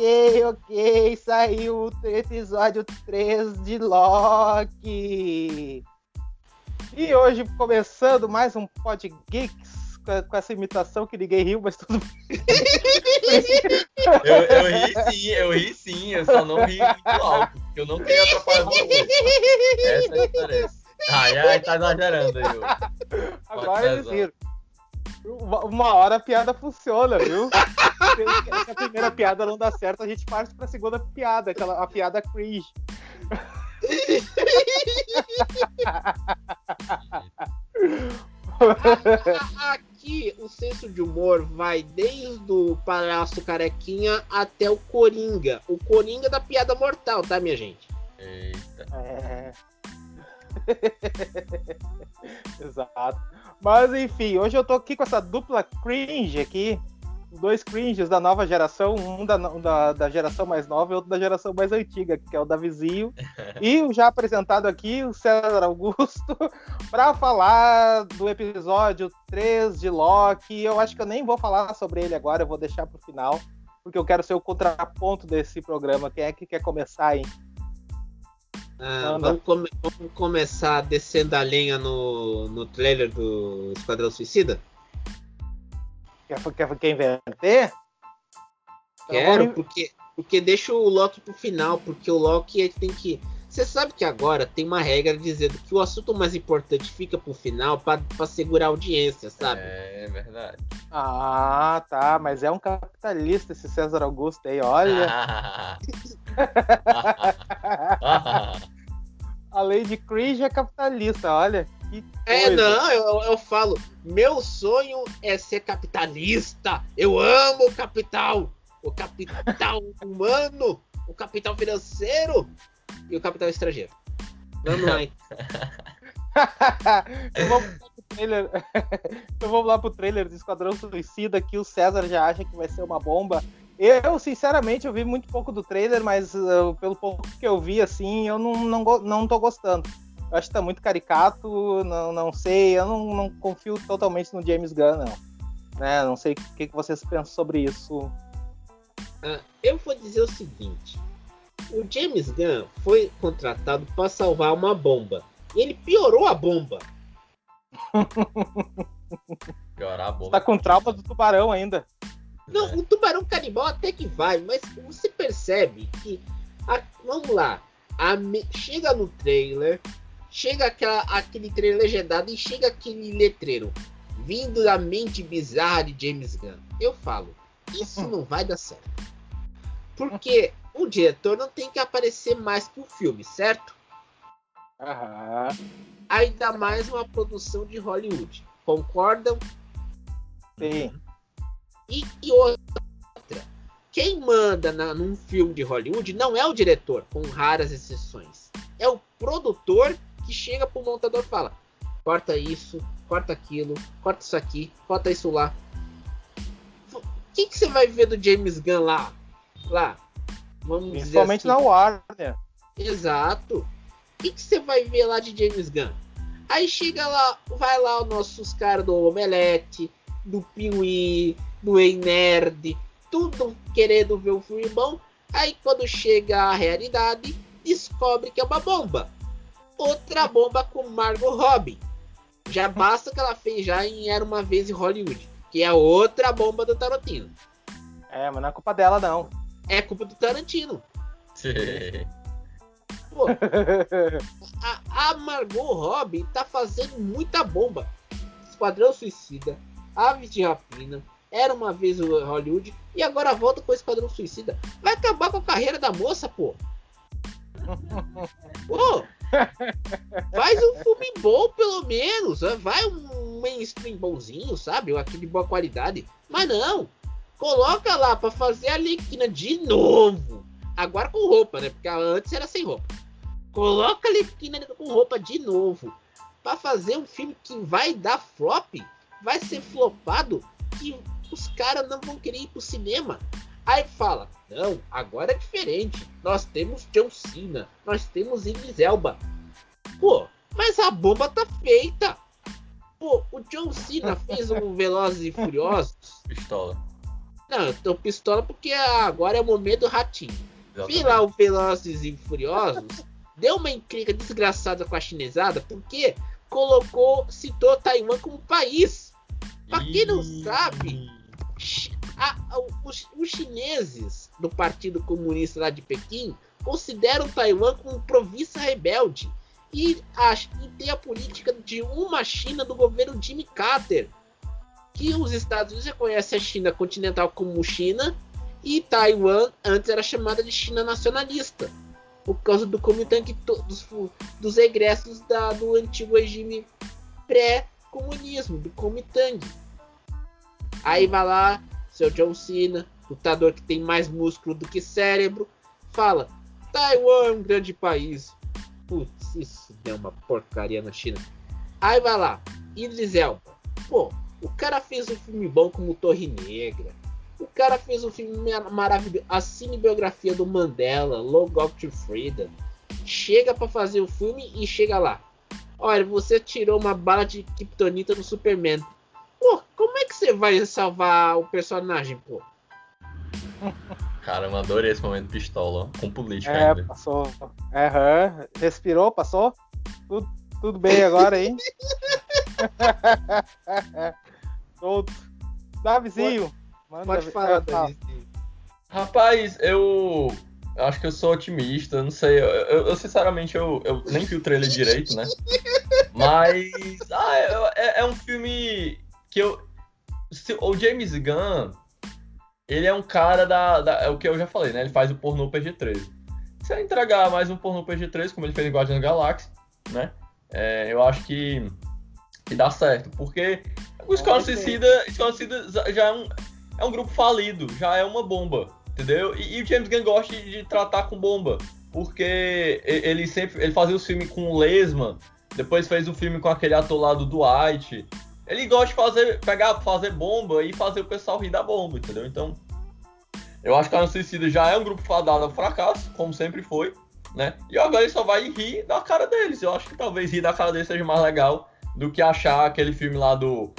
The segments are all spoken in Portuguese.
ok, ok. Saiu o episódio 3 de Loki. E hoje, começando mais um Pod Geeks com essa imitação que ninguém riu, mas tudo eu, eu ri sim, eu ri sim, eu só não ri muito alto, porque eu não queria atrapalhar você. Essa é a diferença. Ai, ai, tá exagerando aí. Agora eles riram. Uma, uma hora a piada funciona, viu? Se a primeira piada não dá certo, a gente parte pra segunda piada, aquela, a piada cringe. Aqui o senso de humor vai desde o palhaço carequinha até o Coringa. O Coringa da piada mortal, tá, minha gente? Eita. É. Exato. Mas enfim, hoje eu tô aqui com essa dupla cringe aqui. Dois cringes da nova geração, um da, da, da geração mais nova e outro da geração mais antiga, que é o da Vizinho. e o já apresentado aqui, o César Augusto, para falar do episódio 3 de Loki. Eu acho que eu nem vou falar sobre ele agora, eu vou deixar pro final, porque eu quero ser o contraponto desse programa. Quem é que quer começar, hein? Ah, vamos, come vamos, começar descendo a lenha no, no trailer do Esquadrão Suicida? Quer, quer, quer inverter? Quero, então, porque, porque deixa o Loki pro final, porque o Loki tem que. Você sabe que agora tem uma regra dizendo que o assunto mais importante fica pro final para segurar a audiência, sabe? É, é verdade. Ah, tá, mas é um capitalista esse César Augusto aí, olha. a de cringe é capitalista, olha. é, não, eu, eu falo, meu sonho é ser capitalista. Eu amo o capital. O capital humano, o capital financeiro e o capital estrangeiro. Vamos lá, hein? então, vamos pro trailer. então vamos lá pro trailer do Esquadrão Suicida que o César já acha que vai ser uma bomba. Eu, sinceramente, eu vi muito pouco do trailer, mas uh, pelo pouco que eu vi, assim, eu não, não, não tô gostando. Eu acho que tá muito caricato, não, não sei, eu não, não confio totalmente no James Gunn, não. Né? Não sei o que, que vocês pensam sobre isso. Uh, eu vou dizer o seguinte: o James Gunn foi contratado para salvar uma bomba. E ele piorou a bomba. Piorar a bomba. Você tá com trauma do tubarão ainda. Não, o tubarão canibal até que vai, mas você percebe que. A, vamos lá. A, chega no trailer, chega aquela, aquele trailer legendado e chega aquele letreiro. Vindo da mente bizarra de James Gunn. Eu falo, isso não vai dar certo. Porque o diretor não tem que aparecer mais que o filme, certo? Aham. Ainda mais uma produção de Hollywood. Concordam? Sim. E, e outra, quem manda na, num filme de Hollywood não é o diretor, com raras exceções. É o produtor que chega pro montador e fala: corta isso, corta aquilo, corta isso aqui, corta isso lá. O que, que você vai ver do James Gunn lá? Lá. Vamos Principalmente assim. na Warner. Exato. O que, que você vai ver lá de James Gunn? Aí chega lá, vai lá os nossos caras do Omelete, do Piuí, do Ei Nerd, tudo querendo ver o filme bom. Aí quando chega a realidade, descobre que é uma bomba. Outra bomba com Margot Robbie. Já basta que ela fez já em Era Uma Vez em Hollywood. Que é outra bomba do Tarantino. É, mas não é culpa dela, não. É culpa do Tarantino. Pô, a, a Margot Robbie tá fazendo muita bomba. Esquadrão Suicida, Aves de Rapina, era uma vez o Hollywood e agora volta com o Esquadrão Suicida. Vai acabar com a carreira da moça, pô. Pô, faz um filme bom pelo menos. Vai um mainstream bonzinho, sabe? Aquele de boa qualidade. Mas não. Coloca lá para fazer a Lequina de novo. Agora com roupa, né? Porque antes era sem roupa. Coloca a Lequina com roupa de novo. para fazer um filme que vai dar flop. Vai ser flopado. Que os caras não vão querer ir pro cinema. Aí fala, não, agora é diferente. Nós temos John Cena, nós temos Idris Elba. Pô, mas a bomba tá feita. Pô, o John Cena fez um Velozes e Furiosos. Pistola. Não, eu tô pistola porque agora é o momento do ratinho. Vi lá o Velozes e Furiosos, deu uma encrenca desgraçada com a chinesada, porque colocou, citou Taiwan como país. Pra quem não sabe, a- a- os, os chineses do Partido Comunista lá de Pequim consideram Taiwan como província rebelde. E, a, e tem a política de uma China do governo Jimmy Carter. Que os Estados Unidos reconhecem a China continental como China e Taiwan antes era chamada de China nacionalista. Por causa do Kuomintang, dos, dos egressos da- do antigo regime pré-comunismo, do Kuomintang. Aí vai lá, seu John Cena, lutador que tem mais músculo do que cérebro, fala: Taiwan é um grande país. Putz, isso deu uma porcaria na China. Aí vai lá, Idris Elba. Pô, o cara fez um filme bom como Torre Negra. O cara fez um filme ma- maravilhoso. A cinebiografia do Mandela, Logo Up to Freedom. Chega pra fazer o filme e chega lá. Olha, você tirou uma bala de Kryptonita no Superman. Pô, como é que você vai salvar o personagem, pô? Caramba, adorei esse momento pistola, ó, com política É, ainda. passou. Aham. Respirou, passou? Tudo, tudo bem agora, hein? Solto. Davizinho. Pode ver- falar, Ah, tá. Danizinho. Rapaz, eu eu acho que eu sou otimista, não sei. Eu, eu- eu, sinceramente eu, eu nem vi o trailer direito, né? Mas ah, é, é- é um filme que eu. se- o James Gunn, ele é um cara da, da- É o que eu já falei, né? Ele faz o pornô PG-13. Se ele entregar mais um pornô PG-13, como ele fez em Guardiões da Galáxia, né? É, eu acho que, que dá certo. Porque o Escola ser. Suicida, Escola Suicida já- é um, é um grupo falido, já é uma bomba, entendeu? E, e o James Gunn gosta de, de tratar com bomba, porque ele sempre ele fazia os filmes com o Lesman, depois fez o filme com aquele ator lá do Dwight. Ele gosta de fazer, pegar, fazer bomba e fazer o pessoal rir da bomba, entendeu? Então, eu acho que a Suicida já é um grupo fadado ao fracasso, como sempre foi, né? E agora ele só vai rir da cara deles. Eu acho que talvez rir da cara deles seja mais legal do que achar aquele filme lá do.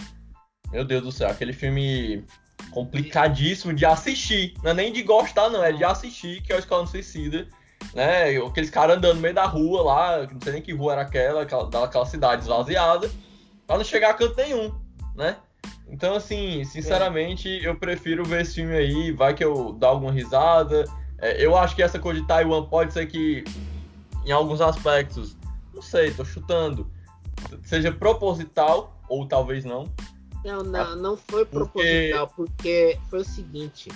Meu Deus do céu, aquele filme complicadíssimo de assistir. Não é nem de gostar, não, é de assistir, que é o Escola Suicida. Né? Aqueles caras andando no meio da rua lá, não sei nem que rua era aquela, aquela daquela cidade esvaziada, pra não chegar a canto nenhum, né? Então, assim, sinceramente, eu prefiro ver esse filme aí, vai que eu dou alguma risada. É, eu acho que essa coisa de Taiwan pode ser que, em alguns aspectos, não sei, tô chutando, seja proposital, ou talvez não. Não, não, não foi proposital, porque foi o seguinte.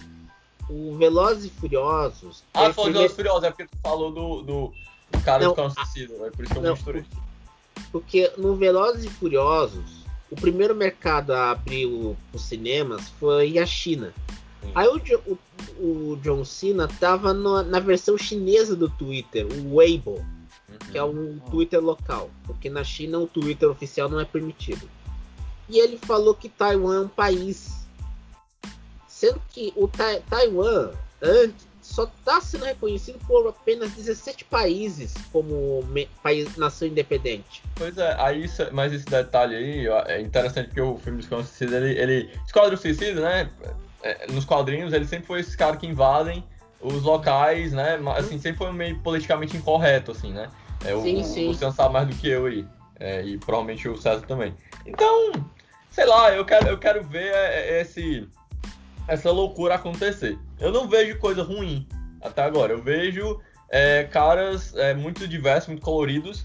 O Velozes e Furiosos. Ah, foi falou de primeiro- Velozes e Furiosos, é porque tu falou do, do, cara Não, do cão suicida, é por isso que eu não, misturei. Porque no Velozes e Furiosos, o primeiro mercado a abrir o- os cinemas foi a China. Sim. Aí o, o- o John Cena tava no- na versão chinesa do Twitter, o Weibo, que é um Twitter local, porque na China o Twitter oficial não é permitido. E ele falou que Taiwan é um país, sendo que o Tai- Taiwan antes só está sendo reconhecido por apenas 17 países como país nação independente. Pois é, aí mas esse detalhe aí ó, é interessante porque o filme Esquadrão Suicida, ele, ele. Esquadrão Suicida, né? é, nos quadrinhos, ele sempre foi esses caras que invadem os locais, né? Mas assim, sempre foi meio politicamente incorreto, assim, né? É, o, Sim, o sim. Sabe mais do que eu aí. é, e provavelmente o César também. Então, sei lá, eu quero, eu quero ver é, é, esse, essa loucura acontecer. Eu não vejo coisa ruim até agora. Eu vejo é, caras é, muito diversos, muito coloridos,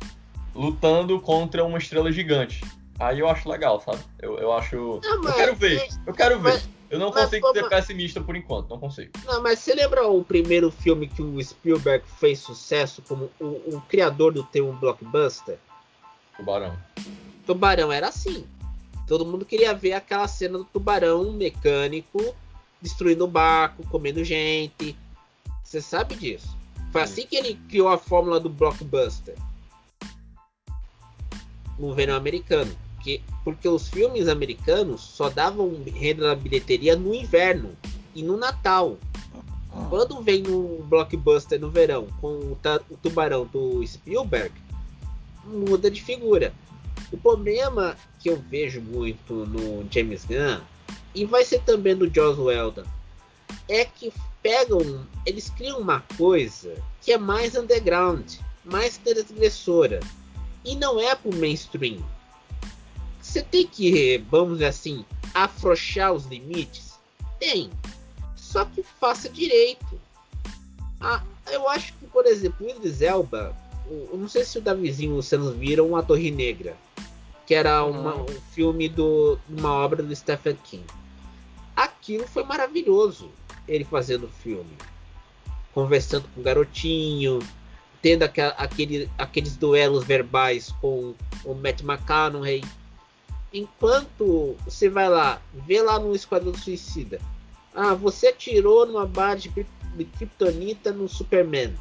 lutando contra uma estrela gigante. Aí eu acho legal, sabe? Eu, eu acho. Não, Eu mas- quero ver, eu quero ver. mas- Eu não mas, consigo ser pessimista por enquanto, não consigo. Não, mas você lembra o primeiro filme que o Spielberg fez sucesso como o, o criador do termo blockbuster? Tubarão. Tubarão era assim. Todo mundo queria ver aquela cena do tubarão mecânico destruindo barco, comendo gente. Você sabe disso? Foi assim que ele criou a fórmula do blockbuster. No verão americano. Que, porque os filmes americanos só davam renda na bilheteria no inverno e no Natal. Quando vem no blockbuster no verão com o, o tubarão do Spielberg, muda de figura. O problema que eu vejo muito no James Gunn, e vai ser também do Joss Whedon, é que pegam, eles criam uma coisa que é mais underground, mais transgressora e não é pro mainstream. Você tem que, vamos dizer assim, afrouxar os limites? Tem. Só que faça direito. Ah, eu acho que, por exemplo, o Idris Elba, eu não sei se o Davizinho vocês viram A Torre Negra, que era uma, um filme do uma obra do Stephen King. Aquilo foi maravilhoso, ele fazendo o filme. Conversando com o garotinho, tendo aquele, aqueles duelos verbais com o Matt McConaughey. Enquanto você vai lá, vê lá no Esquadrão Suicida. Ah, você atirou numa barra de, de Kryptonita no Superman.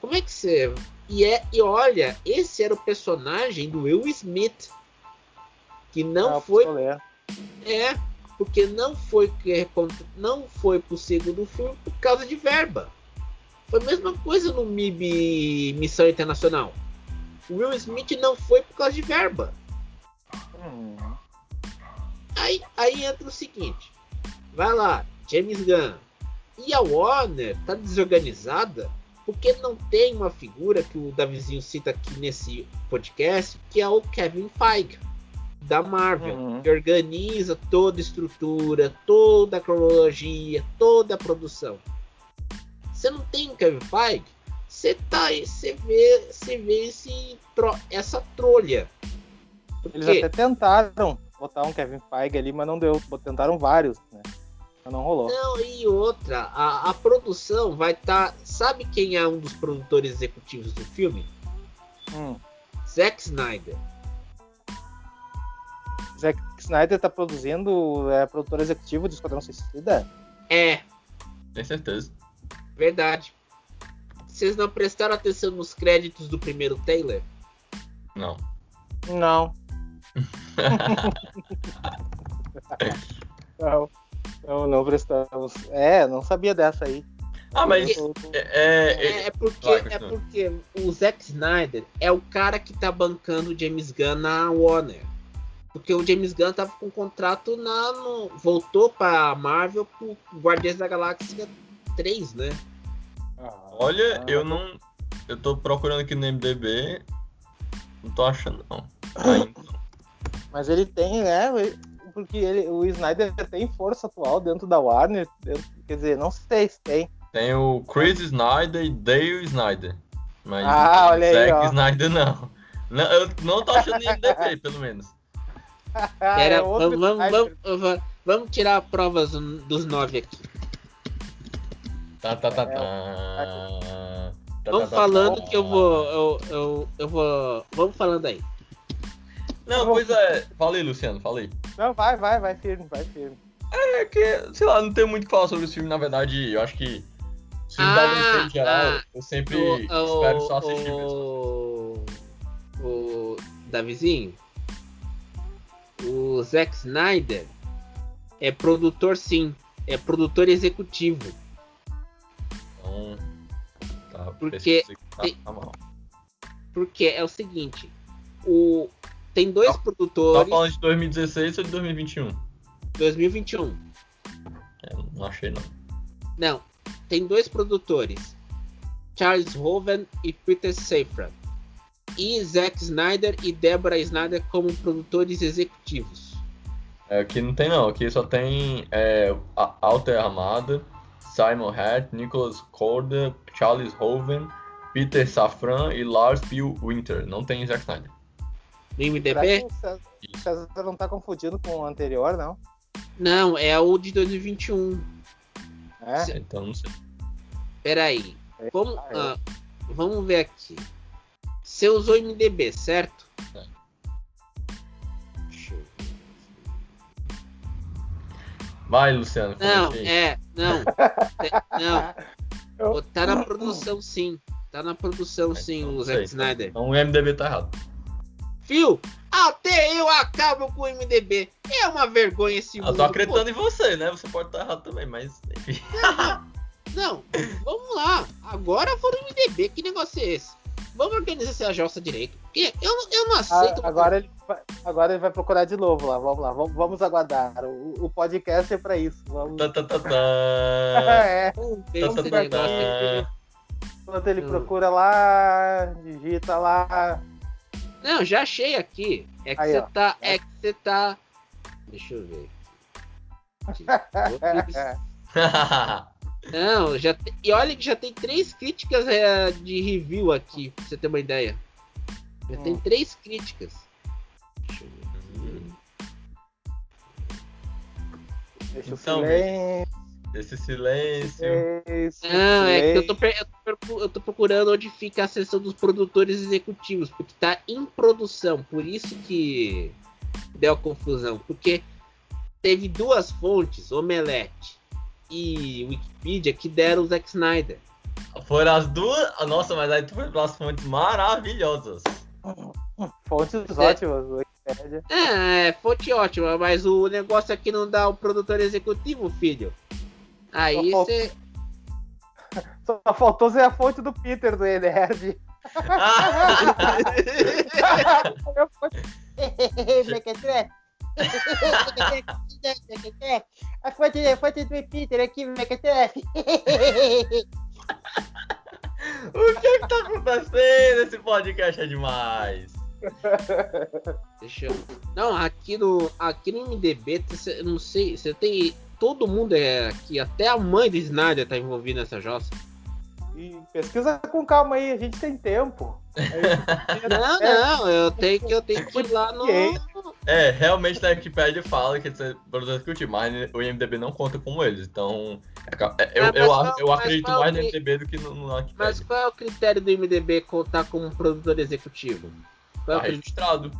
Como é que você. E, é, e olha, esse era o personagem do Will Smith. Que não Ah, foi. pistoleiro. É, porque não foi que não foi pro segundo filme por causa de verba. Foi a mesma coisa no MIB Missão Internacional. O Will Smith não foi por causa de verba. Hum. Aí, aí entra o seguinte: vai lá, James Gunn. E a Warner tá desorganizada porque não tem uma figura que o Davizinho cita aqui nesse podcast, que é o Kevin Feige da Marvel, Uhum. que organiza toda a estrutura, toda a cronologia, toda a produção. Você não tem Kevin Feige, você tá aí, você vê, você vê esse, essa trolha. Eles Porque- até tentaram botar um Kevin Feige ali, mas não deu. Tentaram vários, né? Mas não rolou. Não, e outra, a, a produção vai estar. sabe quem é um dos produtores executivos do filme? Hum. Zack Snyder. Zack Snyder tá produzindo, é produtor executivo de Esquadrão Suicida? É, Tem certeza. verdade. Vocês não prestaram atenção nos créditos do primeiro trailer? Não. Não. não. Não, não prestamos. É, não sabia dessa aí. Ah, mas. Eu tô- É, é- É, é porque, é porque o Zack Snyder é o cara que tá bancando o James Gunn na Warner. Porque o James Gunn tava com contrato na. no- voltou pra Marvel pro Guardiões da Galáxia 3, né? Ah, Olha, eu não. Eu tô procurando aqui no MDB. Não tô achando, não. Ainda. Mas ele tem, né? Porque ele, o Snyder tem força atual dentro da Warner. quer dizer, não sei se tem. Tem o Chris Snyder e Dale Snyder. Mas Ah, olha aí, Zack. Snyder não. não. Eu não tô achando no MDB, pelo menos. Era, é vamos, vamos, vamos, vamos- vamos tirar provas dos nove aqui. Tá, tá, tá, É, tá. Tá, Vamos tá, tá, falando que eu vou. Eu, eu, eu vou. Vamos falando aí. Não, pois é. Falei, Luciano, falei. Não, vai, vai, vai firme, vai firme. É que, sei lá, não tenho muito o que falar sobre esse filme, na verdade. Eu acho que. Da Ah, DC em geral, ah, eu sempre O, espero só assistir mesmo. o, o Davizinho, o Zack Snyder é produtor sim, é produtor executivo. Então. Tá, Porque tá, tá. Porque é o seguinte, o tem dois Tá- produtores Tá falando de 2016 ou de 2021? 2021. É, não achei não. Não, tem dois produtores, Charles Hoven e Peter Safran. E Zack Snyder e Deborah Snyder como produtores executivos. É, aqui não tem não, aqui só tem é, Alter Armada, Simon Head, Nicholas Corda, Charles Hoven, Peter Safran e Lars P. Winter. Não tem Zack Snyder. No IMDB? César não tá confundindo com o anterior, não? Não, é o de 2021. É? Então não sei. Peraí. Vamos, Ah, é. ah, vamos ver aqui. Você usou MDB, certo? É. Deixa eu ver. Vai, Luciano. Não, aí. é, não. Te- não, Eu- tá na produção sim. Tá na produção sim, Então, o não Zack sei. Snyder. Então o MDB tá errado. Fio, até eu acabo com o MDB. É uma vergonha esse Eu mundo. tô acreditando em você, né? Você pode estar errado também, mas enfim. Pô, Não, vamos lá. Agora vou no MDB. Que negócio é esse? Vamos organizar essa jossa direito. Porque eu, eu não Ah, aceito. agora ele Agora ele vai procurar de novo lá. Vamos lá, vamos, vamos aguardar. O, o podcast é pra isso. Vamos... Tá, tá, tá, tá. é, Vamos ver Tá, tá, tá, enquanto ele Hum. procura lá, digita lá. Não, já achei aqui. É que você tá. É que você tá. Deixa eu ver. Não, já tem, e olha que já tem três críticas é, de review aqui, pra você ter uma ideia. Já tem Hum. três críticas. Deixa eu ver. Deixa Então, silêncio. Esse silêncio. Esse Não, é que eu silêncio. tô, eu, tô procu- eu tô procurando onde fica a seção dos produtores executivos, porque tá em produção, por isso que deu a confusão. Porque teve duas fontes, Omelete e Wikipedia, que deram o Zack Snyder. Foram as duas. ah, Nossa, mas aí tu foi para as fontes maravilhosas. Fontes É. ótimas. Wikipédia. É, é, fonte ótima, mas o negócio aqui não dá o produtor executivo, filho. Aí Só você. Só faltou ser a fonte do Peter do Enerd. Mequetrefe. A fonte, a fonte do Peter aqui, Mequetrefe. o que que tá acontecendo? Esse podcast é demais. Deixa eu. Não, aqui no, aqui no MDB, não sei, você tem. Todo mundo é aqui, até a mãe do Snyder tá envolvida nessa jossa. E pesquisa com calma aí, a gente tem tempo. Não, não, eu tenho que, eu tenho que ir lá no. É, realmente na Wikipedia fala que eles produtor executivo, mas o IMDB não conta como eles. Então, é é, eu, mas eu, qual- eu mas acredito mais no IMDB do que no, no Mas Wikipedia. qual é o critério do MDB contar como produtor executivo? Qual é Tá registrado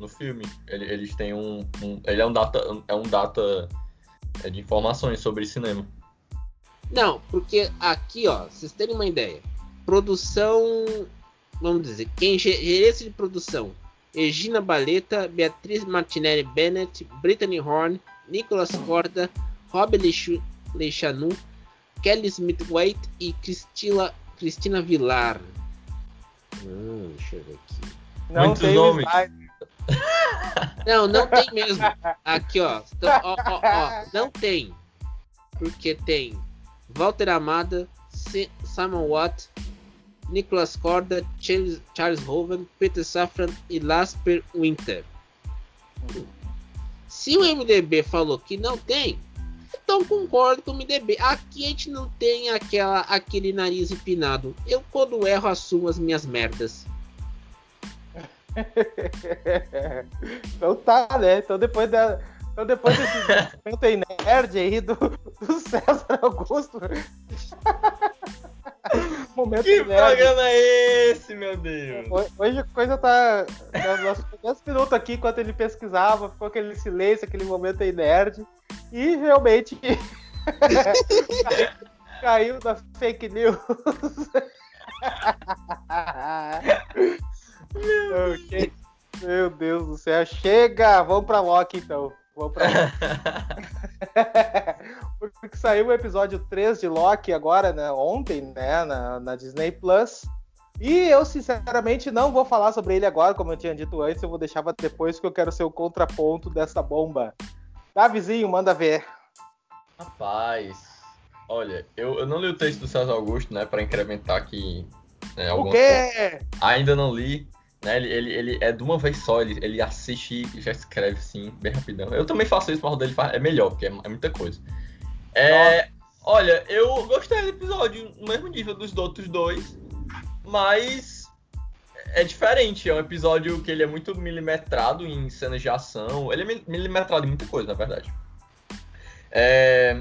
no filme. Ele- eles têm um, um- Ele é um data. É um data é, de informações sobre cinema. Não, porque aqui, ó, vocês terem uma ideia. Produção. Vamos dizer, quem ge- gerência de produção? Regina Baleta, Beatriz Martinelli Bennett, Brittany Horn, Nicolas Corda, Rob Lechanu, Kelly Smith White e Cristina, Cristina Vilar. Hum, deixa eu ver aqui. Não Muitos tem nomes. Não, não tem mesmo. Aqui, ó. Então, ó, ó, ó, Não tem. Porque tem Walter Amada, Si- Simon Watt, Nicholas Corda, Charles, Charles Hoven, Peter Safran e Lasper Winter. Se o MDB falou que não tem, então concordo com o MDB. Aqui a gente não tem aquela, aquele nariz empinado. Eu, quando erro, assumo as minhas merdas. então tá, né? Então depois da. Então depois desse momento aí nerd aí do, do César Augusto. momento Que nerd. programa é esse, meu Deus? Ho- Hoje a coisa tá. Nos nossos primeiros minutos aqui, enquanto ele pesquisava, ficou aquele silêncio, aquele momento aí nerd. E realmente. caiu na fake news. Ok. Meu Deus do céu. Chega! Vamos pra Loki então. Vamos pra Porque saiu o episódio 3 de Loki agora, né? Ontem, né? Na, na Disney Plus. E eu, sinceramente, não vou falar sobre ele agora, como eu tinha dito antes, eu vou deixar pra depois, que eu quero ser o contraponto dessa bomba. Tá, vizinho, manda ver. Rapaz, olha, eu, eu não li o texto do César Augusto, né, pra incrementar aqui né, O quê? Ainda não li, né? Ele, ele, ele é de uma vez só, ele, ele assiste e já escreve assim, bem rapidão. Eu também faço isso, mas o dele é melhor, porque é, é muita coisa. É, olha, eu gostei do episódio, no mesmo nível dos outros dois, mas é diferente. É um episódio que ele é muito milimetrado em cenas de ação. Ele é mil- milimetrado em muita coisa, na verdade. É,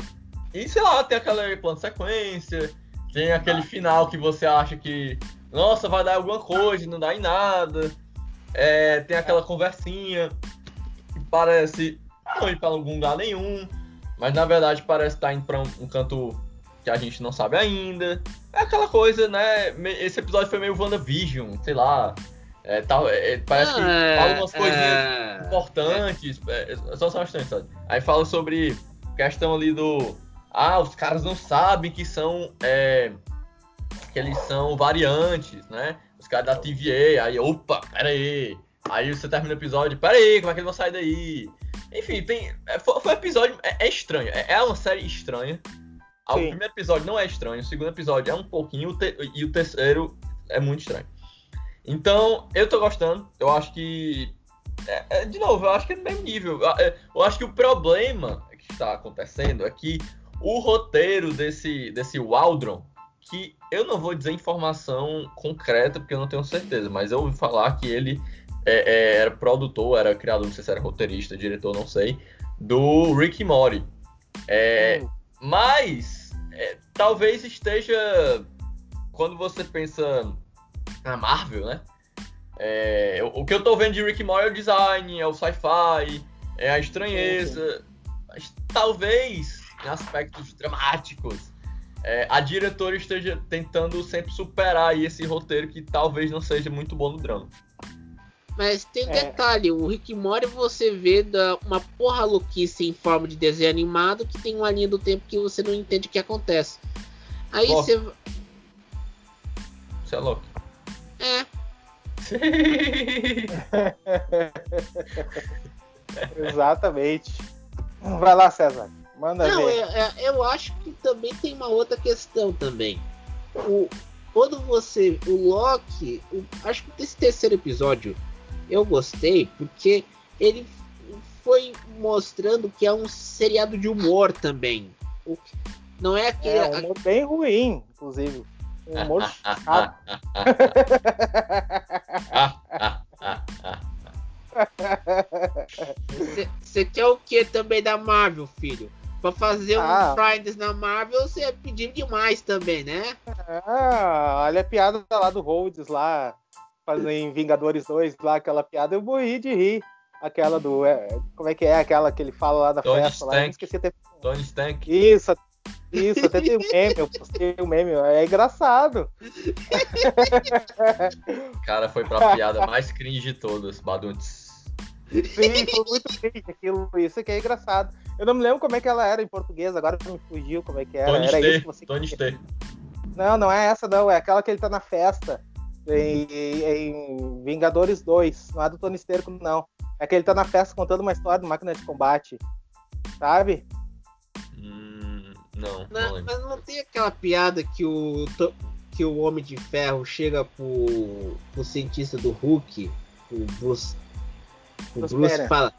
e sei lá, tem aquela plano sequência, tem aquele final que você acha que nossa, vai dar alguma coisa, não dá em nada. É, tem aquela conversinha que parece não ir pra algum lugar nenhum, mas na verdade parece estar indo pra um, um canto que a gente não sabe ainda. É aquela coisa, né? Esse episódio foi meio WandaVision, sei lá. É, tal, é, parece que Ah, fala umas coisinhas é, importantes, é, é só são bastante, sabe? Aí fala sobre questão ali do. Ah, os caras não sabem que são. Que eles são variantes, né? Os caras da TVA, aí, opa, pera aí. Aí você termina o episódio, peraí, como é que eles vão sair daí? Enfim, tem. é, Foi, foi um episódio. É, é estranho. É, é uma série estranha. Ah, O Sim. primeiro episódio não é estranho, o segundo episódio é um pouquinho, o te- e o terceiro é muito estranho. Então, eu tô gostando. Eu acho que. é- é, de novo, eu acho que é do mesmo nível. Eu, é, eu acho que o problema que está acontecendo é que o roteiro desse, desse Waldron, que eu não vou dizer informação concreta, porque eu não tenho certeza, mas eu ouvi falar que ele é, é, era produtor, era criador, não sei se era roteirista, diretor, não sei, do Rick Morty. É, Hum, mas é, talvez esteja quando você pensa na Marvel, né? É, o o que eu tô vendo de Rick Morty é o design, é o sci-fi, é a estranheza. Mas talvez em aspectos dramáticos é, a diretora esteja tentando sempre superar aí esse roteiro que talvez não seja muito bom no drama. Mas tem um É. detalhe, o Rick Morty você vê da, uma porra louquice em forma de desenho animado que tem uma linha do tempo que você não entende o que acontece. Aí você. Você é louco. É, Exatamente. Vai lá, César. Manda não, ver. é- é- eu acho que também tem uma outra questão também. O, quando você. O Loki. o- acho que desse terceiro episódio eu gostei porque ele foi mostrando que é um seriado de humor também. O não é aquele. É um humor bem ruim, inclusive. Um humor chato. Você quer o que também da Marvel, filho? Pra fazer um Ah. Fridays na Marvel, você pediu demais também, né? Ah, olha a piada lá do Rhodes lá, fazendo em Vingadores 2, lá, aquela piada, eu morri de rir. Aquela do. é, como é que é? Aquela que ele fala lá da Tony festa lá. Eu Stank. esqueci até. Tony Stank. Isso, isso, até tem um meme, eu postei um meme, é engraçado. O cara foi pra piada mais cringe de todas, Baduntes. Sim, foi muito triste aquilo, isso que é engraçado. Eu não me lembro como é que ela era em português, agora me fugiu como é que era. Tony era isso que você Tony. Não, não é essa não, é aquela que ele tá na festa. Em, em Vingadores 2, não é do Tony Sterco, não. É que ele tá na festa contando uma história de máquina de combate. Sabe? Hum, não, não Não, lembro. mas não tem aquela piada que o, que o Homem de Ferro chega pro, pro cientista do Hulk, o Bruce. O Bruce Bruce, fala.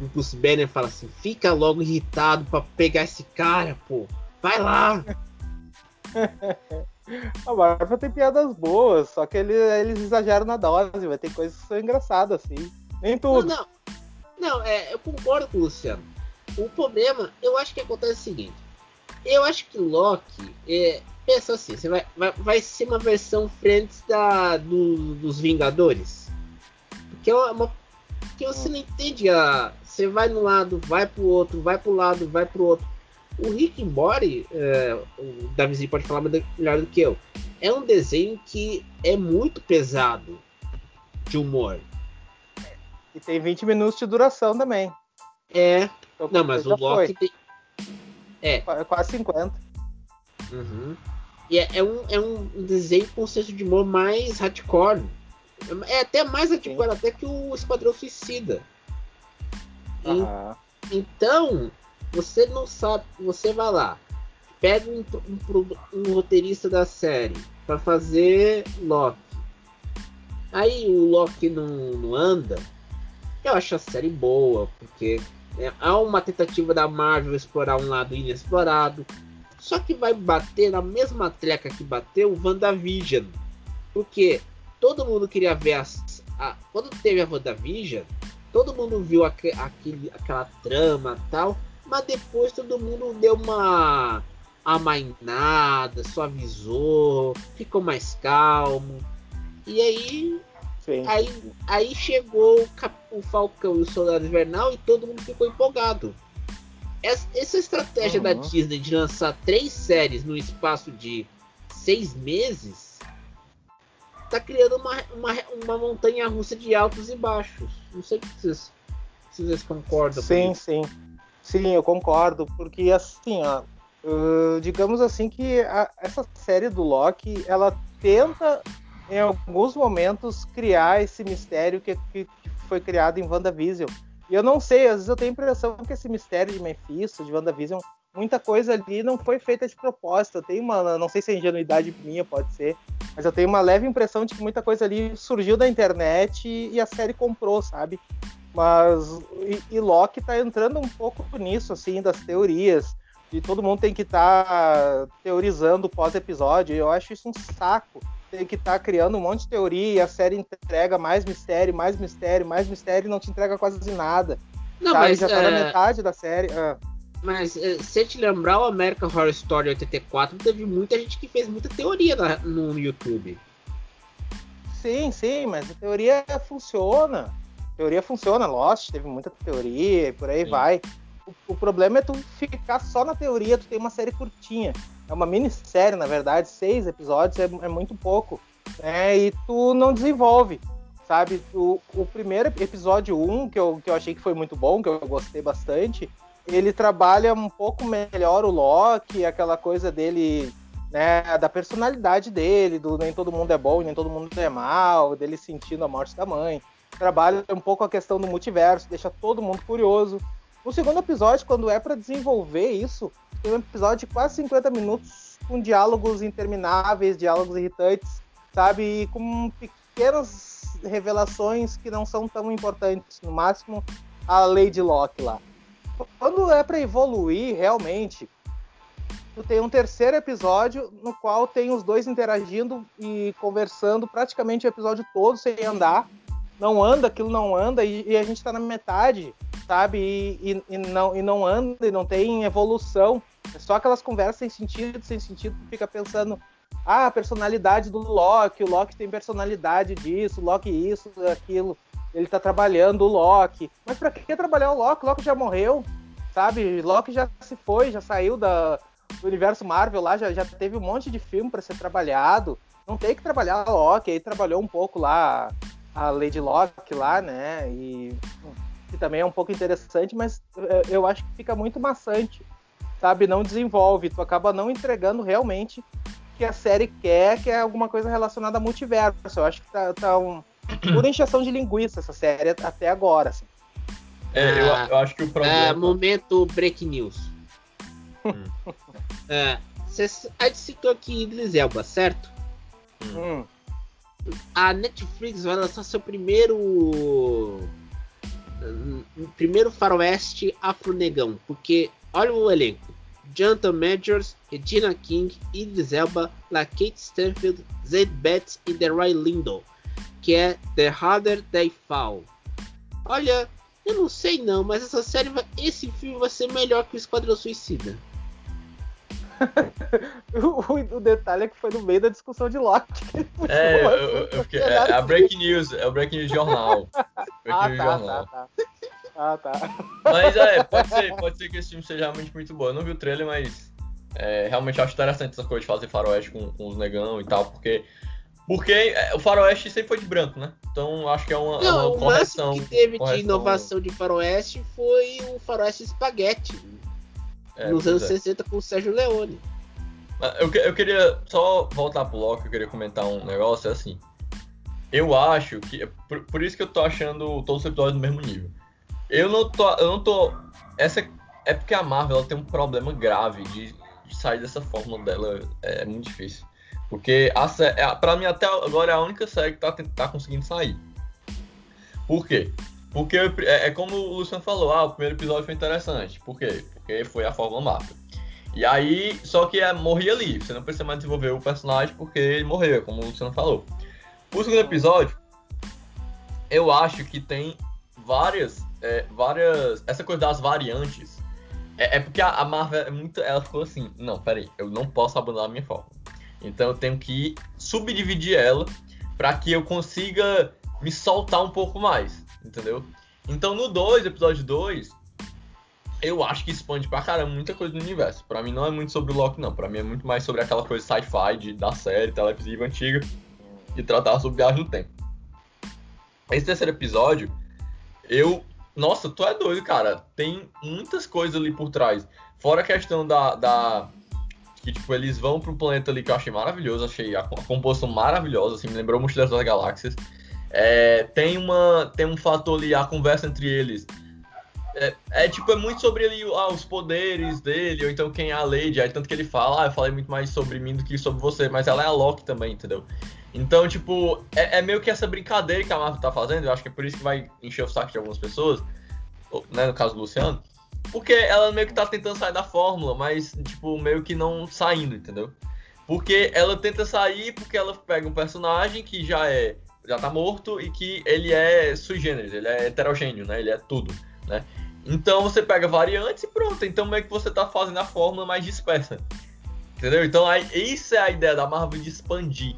O Bruce Banner fala assim: fica logo irritado pra pegar esse cara, pô. Vai lá. A Marvel tem piadas boas, só que ele- eles exageram na dose, vai ter coisas que são engraçadas, assim. Nem Não, tudo. não. Não, é, eu concordo com o Luciano. O problema, eu acho que acontece o seguinte. Eu acho que Loki, é, pensa assim, você vai, vai, vai ser uma versão Friends da, do- dos Vingadores. Porque é uma, porque você não entende a. Você vai no lado, vai pro outro, vai pro lado, vai pro outro. O Rick and Morty, é, o Davizinho pode falar melhor do que eu. É um desenho que é muito pesado de humor. E tem 20 minutos de duração também. É, Então, Não, mas o Loki tem. foi, qua- quase 50. Uhum. E é, é um, é um desenho com senso de humor mais hardcore. É até mais hardcore até que o Esquadrão Suicida. E- Aham. Então, você não sabe. Você vai lá, pega um, um um roteirista da série pra fazer Loki. Aí o Loki não, não anda. Eu acho a série boa, porque é, há uma tentativa da Marvel explorar um lado inexplorado. Só que vai bater na mesma treca que bateu o WandaVision. Porque todo mundo queria ver as. a- quando teve a WandaVision, todo mundo viu aque- aquele, aquela trama tal. Mas depois todo mundo deu uma amainada, suavizou, ficou mais calmo. E aí Sim. Aí, aí chegou o, Cap- o Falcão e o Soldado Invernal e todo mundo ficou empolgado. Essa, essa estratégia da Uhum. Disney de lançar três séries no espaço de seis meses tá criando uma, uma, uma montanha russa de altos e baixos. Não sei se vocês, se vocês concordam. Sim, sim. Sim, eu concordo, porque assim, ó, uh, digamos assim que a- essa série do Loki, ela tenta em alguns momentos, criar esse mistério que, que foi criado em WandaVision. E eu não sei, às vezes eu tenho a impressão que esse mistério de Mephisto, de WandaVision, muita coisa ali não foi feita de propósito. Eu tenho uma, não sei se é ingenuidade minha, pode ser, mas eu tenho uma leve impressão de que muita coisa ali surgiu da internet e, e a série comprou, sabe? Mas e, e, Loki tá entrando um pouco nisso, assim, das teorias. E todo mundo tem que estar tá teorizando pós-episódio. Eu acho isso um saco. Tem que estar tá criando um monte de teoria e a série entrega mais mistério, mais mistério, mais mistério e não te entrega quase nada. Não, sabe? mas já tá é... na metade da série. Ah. Mas é, se te lembrar, o American Horror Story 84 teve muita gente que fez muita teoria na, no YouTube. Sim, sim, mas a teoria funciona. A teoria funciona, Lost teve muita teoria e por aí sim. vai. O, o, problema é tu ficar só na teoria, tu tem uma série curtinha. É uma minissérie, na verdade, seis episódios é, é muito pouco. Né? E tu não desenvolve sabe? O, o primeiro episódio 1, um, que eu, que eu achei que foi muito bom, que eu gostei bastante, ele trabalha um pouco melhor o Loki, aquela coisa dele, né, da personalidade dele, do nem todo mundo é bom, nem todo mundo é mal, dele sentindo a morte da mãe. Trabalha um pouco a questão do multiverso, deixa todo mundo curioso. No segundo episódio, quando é para desenvolver isso, tem um episódio de quase 50 minutos com diálogos intermináveis, diálogos irritantes, sabe? E com pequenas revelações que não são tão importantes. No máximo, a Lady Locke lá quando é para evoluir realmente, tem um terceiro episódio no qual tem os dois interagindo e conversando praticamente o episódio todo sem andar. Não anda, aquilo não anda e, e a gente tá na metade, sabe? E, e, e, não, e não anda e não tem evolução. É só aquelas conversas sem sentido, sem sentido, fica pensando, ah, a personalidade do Loki, o Loki tem personalidade disso, o Loki isso, aquilo ele tá trabalhando o Loki. Mas pra que trabalhar o Loki? Loki já morreu, sabe? Loki já se foi, já saiu da, do universo Marvel lá, já, já teve um monte de filme para ser trabalhado. Não tem que trabalhar Loki, aí trabalhou um pouco lá a Lady Locke lá, né? E que também é um pouco interessante, mas é, eu acho que fica muito maçante, sabe? Não desenvolve, tu acaba não entregando realmente que a série quer, que é alguma coisa relacionada a multiverso. Eu acho que tá, tá um, pura encheção de linguiça essa série até agora. Assim. É, eu, ah, eu, acho que o problema. É, momento break news. Hum. É, a gente citou aqui Idris Elba, certo? Hum. A Netflix vai lançar seu primeiro. Primeiro faroeste afro-negão. Porque olha o elenco: Jonathan Majors, Regina King, Idris Elba, LaKate Stanfield, Zed Betts e The Roy Lindo que é The Harder They Fall. Olha, eu não sei não, mas essa série, vai, esse filme vai ser melhor que o Esquadrão Suicida. o, o, detalhe é que foi no meio da discussão de Loki. É, eu, eu, eu fiquei, é, é, a Break News, é o Break News Jornal. Break ah, News tá, Jornal. Tá, tá. Ah, tá. Mas é, pode ser, pode ser que esse filme seja realmente muito bom. Eu não vi o trailer, mas é, realmente acho interessante essa coisa de fazer faroeste com, com os negão e tal, porque porque é, o faroeste sempre foi de branco, né? Então acho que é uma, Não, uma correção. O que teve correção... de inovação de faroeste foi o faroeste espaguete. É, nos anos é. 60 com o Sérgio Leone. Eu, eu queria só voltar pro Loki, eu queria comentar um negócio, é assim. Eu acho que. Por, por isso que eu tô achando todos os episódios no mesmo nível. Eu não tô. Eu não tô. Essa. É porque a Marvel ela tem um problema grave de, de sair dessa fórmula dela. É, é muito difícil. Porque a, é, pra mim até agora é a única série que tá, tá conseguindo sair. Por quê? Porque é, é, como o Luciano falou, ah, o primeiro episódio foi interessante. Por quê? Porque foi a Fórmula Marvel. E aí, só que é, morria ali. Você não precisa mais desenvolver o personagem porque ele morreu, como o Luciano falou. O segundo episódio, eu acho que tem várias. É, várias. Essa coisa das variantes. É, é porque a, a, Marvel é muito. Ela ficou assim, não, peraí, eu não posso abandonar a minha forma. Então eu tenho que subdividir ela para que eu consiga me soltar um pouco mais, entendeu? Então no 2, episódio 2, eu acho que expande pra caramba muita coisa do universo. Para mim não é muito sobre o Loki, não. Para mim é muito mais sobre aquela coisa sci-fi da série televisiva antiga e tratar sobre viagem no tempo. Esse terceiro episódio, eu. Nossa, tu é doido, cara. Tem muitas coisas ali por trás. Fora a questão da, da que, tipo, eles vão para um planeta ali que eu achei maravilhoso, achei a, a composição maravilhosa, assim, me lembrou Mochileiros das Galáxias. É, tem, uma, tem um fator ali, a conversa entre eles. É, é, tipo, é muito sobre ele, ah, os poderes dele, ou então quem é a Lady. Aí tanto que ele fala, ah, eu falei muito mais sobre mim do que sobre você, mas ela é a Loki também, entendeu? Então, tipo, é, é meio que essa brincadeira que a Marvel tá fazendo, eu acho que é por isso que vai encher o saco de algumas pessoas, né, no caso do Luciano, porque ela meio que tá tentando sair da fórmula, mas, tipo, meio que não saindo, entendeu? Porque ela tenta sair porque ela pega um personagem que já é já tá morto e que ele é sui generis, ele é heterogêneo, né? Ele é tudo, né? Então você pega variantes e pronto. Então meio que você tá fazendo a fórmula mais dispersa. Entendeu? Então aí, isso é a ideia da Marvel de expandir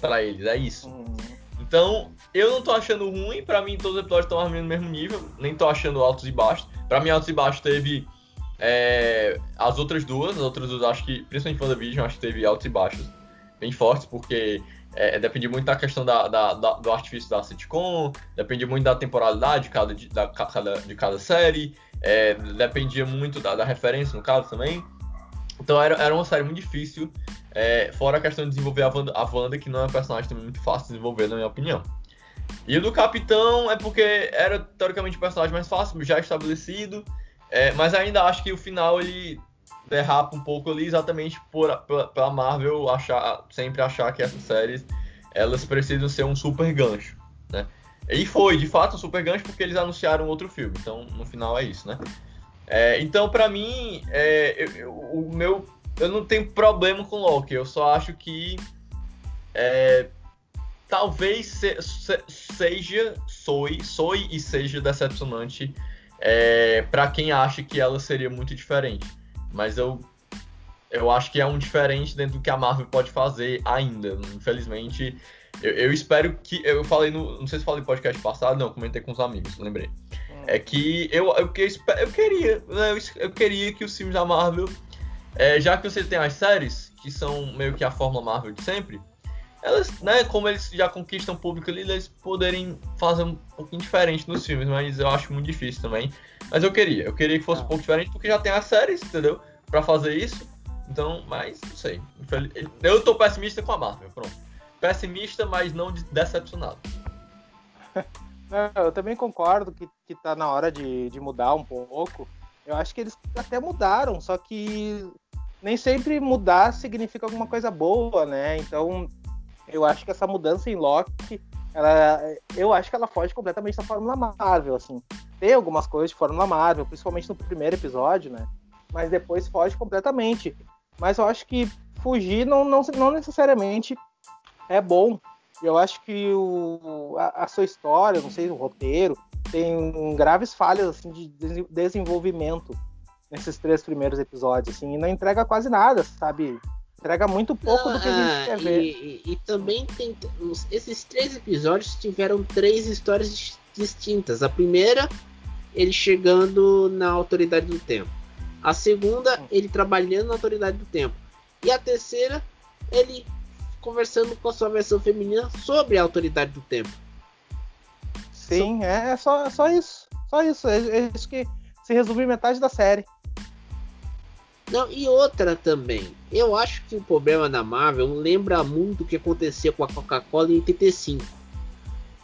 para eles, é isso. Uhum. Então, eu não tô achando ruim, para mim todos os episódios estão no mesmo nível, nem tô achando altos e baixos. Para mim, altos e baixos teve é, as outras duas, as outras duas, acho que, principalmente WandaVision, acho que teve altos e baixos bem fortes, porque é, depende muito da questão da, da, da, do artifício da sitcom, depende muito da temporalidade de cada, de, da, cada, de cada série, é, dependia muito da, da, referência, no caso, também. Então era, era uma série muito difícil, é, fora a questão de desenvolver a Wanda, a Wanda, que não é um personagem muito fácil de desenvolver, na minha opinião. E o do Capitão é porque era, teoricamente, o personagem mais fácil, já estabelecido, é, mas ainda acho que o final ele derrapa um pouco ali exatamente por, pela Marvel achar, sempre achar que essas séries elas precisam ser um super gancho, né? E foi, de fato, um super gancho porque eles anunciaram outro filme. Então, no final é isso, né? É, então, para mim, é, eu, eu, o meu, eu não tenho problema com Loki. Eu só acho que é, talvez se, se, seja, soe, soe e seja decepcionante é, para quem acha que ela seria muito diferente. Mas eu, eu acho que é um diferente dentro do que a Marvel pode fazer ainda. Infelizmente, eu, eu espero que. Eu falei no. Não sei se falei no podcast passado, não, comentei com os amigos, lembrei. Hum. É que eu, eu, eu queria. Né, eu, eu queria que os filmes da Marvel. É, já que você tem as séries, que são meio que a fórmula Marvel de sempre, elas, né, como eles já conquistam o público ali, eles poderem fazer um pouquinho diferente nos filmes, mas eu acho muito difícil também. Mas eu queria, eu queria que fosse um pouco diferente, porque já tem as séries, entendeu? Pra fazer isso. Então, mas não sei. Eu tô pessimista com a Marvel, pronto. Pessimista, mas não decepcionado. Eu também concordo que, que tá na hora de, de mudar um pouco. Eu acho que eles até mudaram, só que nem sempre mudar significa alguma coisa boa, né? Então, eu acho que essa mudança em Loki, ela, eu acho que ela foge completamente da Fórmula Marvel, assim. Tem algumas coisas de Fórmula Marvel, principalmente no primeiro episódio, né? Mas depois foge completamente. Mas eu acho que fugir não, não, não necessariamente é bom. Eu acho que o, a, a, sua história, não sei, o roteiro, tem graves falhas assim, de desenvolvimento nesses três primeiros episódios, assim, e não entrega quase nada, sabe? Entrega muito pouco do que a gente ah, quer ver. E, e, também tem. Esses três episódios tiveram três histórias distintas. A primeira, ele chegando na autoridade do tempo. A segunda, ele trabalhando na autoridade do tempo. E a terceira, ele conversando com a sua versão feminina sobre a autoridade do tempo. Sim, é, é só, é só isso. Só isso. É, é isso que se resume metade da série. Não, e outra também. Eu acho que o problema da Marvel lembra muito o que acontecia com a Coca-Cola em 85.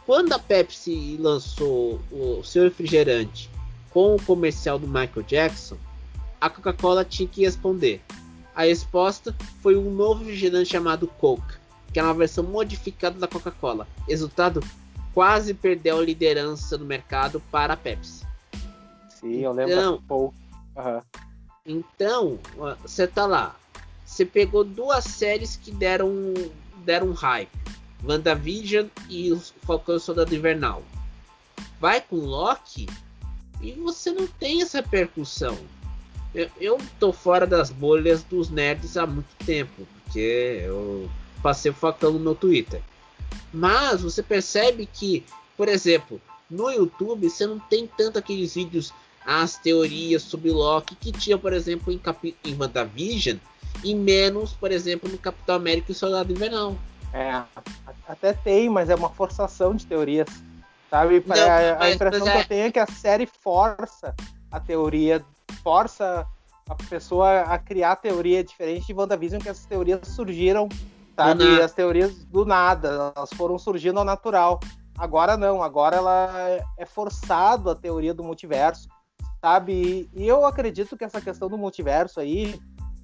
Quando a Pepsi lançou o seu refrigerante com o comercial do Michael Jackson, a Coca-Cola tinha que responder. A resposta foi um novo refrigerante chamado Coke, que é uma versão modificada da Coca-Cola. Resultado, quase perdeu a liderança no mercado para a Pepsi. Sim, eu lembro. Então, uhum. Então, você tá lá. Você pegou duas séries que deram, deram hype. WandaVision e o Falcão e Soldado Invernal. Vai com Loki e você não tem essa repercussão. Eu, eu tô fora das bolhas dos nerds há muito tempo, porque eu passei o facão no meu Twitter. Mas você percebe que, por exemplo, no YouTube você não tem tanto aqueles vídeos as teorias sobre Loki que tinha, por exemplo, em, Cap em WandaVision e menos, por exemplo, no Capitão América e Soldado Invernal. É, até tem, mas é uma forçação de teorias. Sabe? Não, a, a impressão que eu é tenho é que a série força a teoria, força a pessoa a criar teoria diferente de WandaVision, que as teorias surgiram, sabe? As teorias do nada, elas foram surgindo ao natural. Agora não, agora ela é forçado a teoria do multiverso, sabe? E eu acredito que essa questão do multiverso aí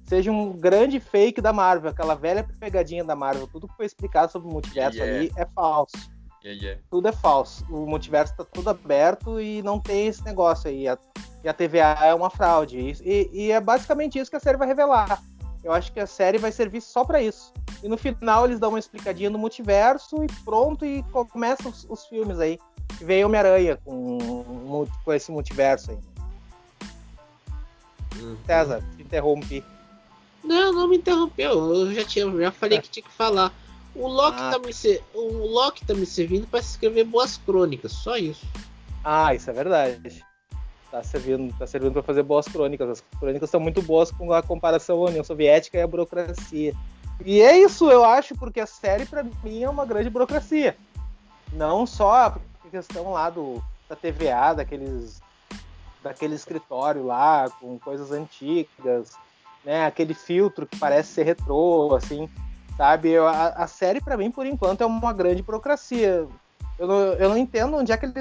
seja um grande fake da Marvel, aquela velha pegadinha da Marvel. Tudo que foi explicado sobre o multiverso yeah. ali é falso. Yeah, yeah. Tudo é falso. O multiverso está tudo aberto e não tem esse negócio aí. E a TVA é uma fraude. E, e, é basicamente isso que a série vai revelar. Eu acho que a série vai servir só para isso. E no final eles dão uma explicadinha no multiverso e pronto, e começam os, os filmes aí. E vem Homem-Aranha com, com esse multiverso aí. Uhum. César, te interrompi. Não, não me interrompeu. Eu já, tinha, já falei que tinha que falar. O Loki, ah. tá, me, o Loki tá me servindo para escrever boas crônicas, só isso. Ah, isso é verdade. Tá servindo, tá servindo para fazer boas crônicas. As crônicas são muito boas com a comparação à União Soviética e à burocracia. E é isso, eu acho, porque a série para mim é uma grande burocracia. Não só a questão lá do, da TVA, daqueles daquele escritório lá com coisas antigas, né? Aquele filtro que parece ser retrô, assim sabe? A, a série, para mim, por enquanto, é uma grande burocracia. Eu não, eu não entendo onde é, que eles,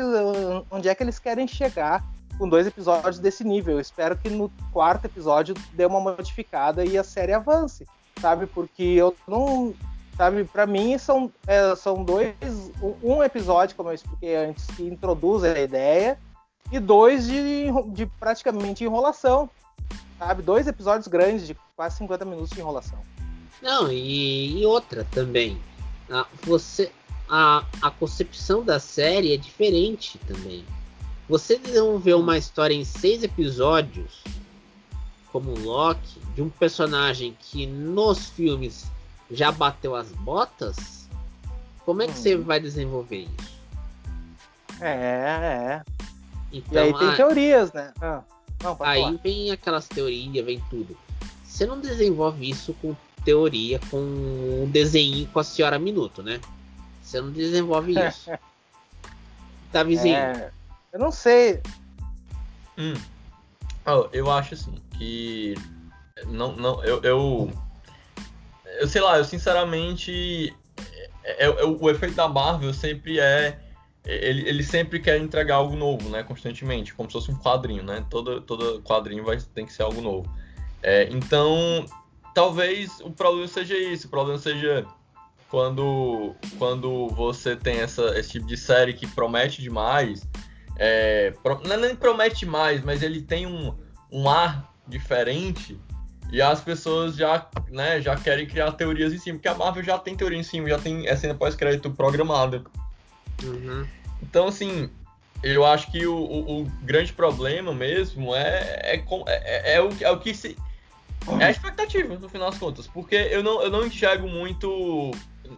onde é que eles querem chegar com dois episódios desse nível. Eu espero que no quarto episódio dê uma modificada e a série avance, sabe? Porque eu não. Sabe, para mim são, é, são dois. Um episódio, como eu expliquei antes, que introduz a ideia, e dois de, de praticamente enrolação. Sabe? Dois episódios grandes de quase 50 minutos de enrolação. Não, e, e outra também. A, você, a, a concepção da série é diferente também. Você desenvolveu uma história em seis episódios, como Loki, de um personagem que nos filmes já bateu as botas, como é que hum. você vai desenvolver isso? É, é. Então, e aí tem a... teorias, né? Ah, não, aí falar. vem aquelas teorias, vem tudo. Você não desenvolve isso com teoria com um desenho com a senhora Minuto, né? Você não desenvolve isso. tá, vizinho? É, eu não sei. Hum. Oh, eu acho assim que. Não, não, eu, eu. Eu sei lá, eu sinceramente. É, é, é, o efeito da Marvel sempre é. Ele, ele sempre quer entregar algo novo, né? Constantemente, como se fosse um quadrinho, né? Todo, todo quadrinho vai, tem que ser algo novo. É, então, talvez o problema seja isso, o problema seja quando, quando você tem essa, esse tipo de série que promete demais, é, não é nem promete demais, mas ele tem um, um ar diferente e as pessoas já, né, já querem criar teorias em cima, porque a Marvel já tem teoria em cima, já tem a cena pós-crédito programada. Uhum. Então, assim, eu acho que o, o, o grande problema mesmo é, é, é, é, o, é o que se é a expectativa, no final das contas. Porque eu não, eu não enxergo muito.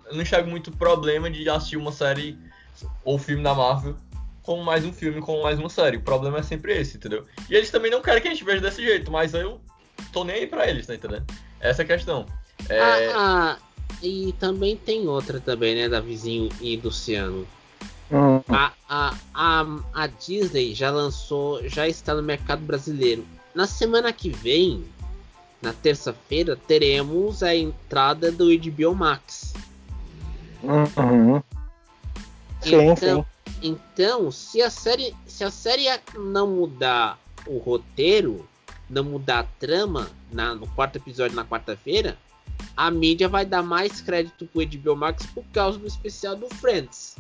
Eu não enxergo muito problema de assistir uma série ou filme da Marvel com mais um filme, com mais uma série. O problema é sempre esse, entendeu? E eles também não querem que a gente veja desse jeito, mas eu tô nem aí pra eles, tá entendendo? Essa é a questão. É... Ah, ah, e também tem outra também, né, da Vizinho e do Uhum. A, a, a, a Disney já lançou, já está no mercado brasileiro. Na semana que vem, na terça-feira teremos a entrada do HBO Max. Uhum. Sim, então, sim. então, se a série, se a série não mudar o roteiro, não mudar a trama na, no quarto episódio na quarta-feira, a mídia vai dar mais crédito pro HBO Max por causa do especial do Friends.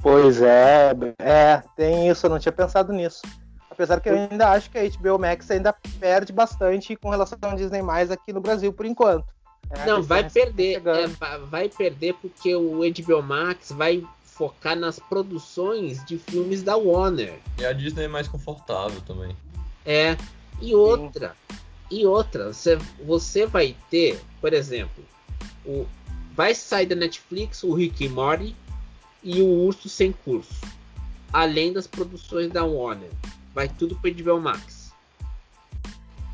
Pois é, é, tem isso, eu não tinha pensado nisso. Apesar que eu ainda acho que a HBO Max ainda perde bastante com relação ao Disney Mais aqui no Brasil por enquanto. É, Não, vai perder. É, vai perder porque o HBO Max vai focar nas produções de filmes da Warner. E a Disney é mais confortável também. É. E outra. Sim. E outra, você, você vai ter, por exemplo, o, vai sair da Netflix o Rick e Morty e o Urso Sem Curso. Além das produções da Warner vai tudo para HBO Max.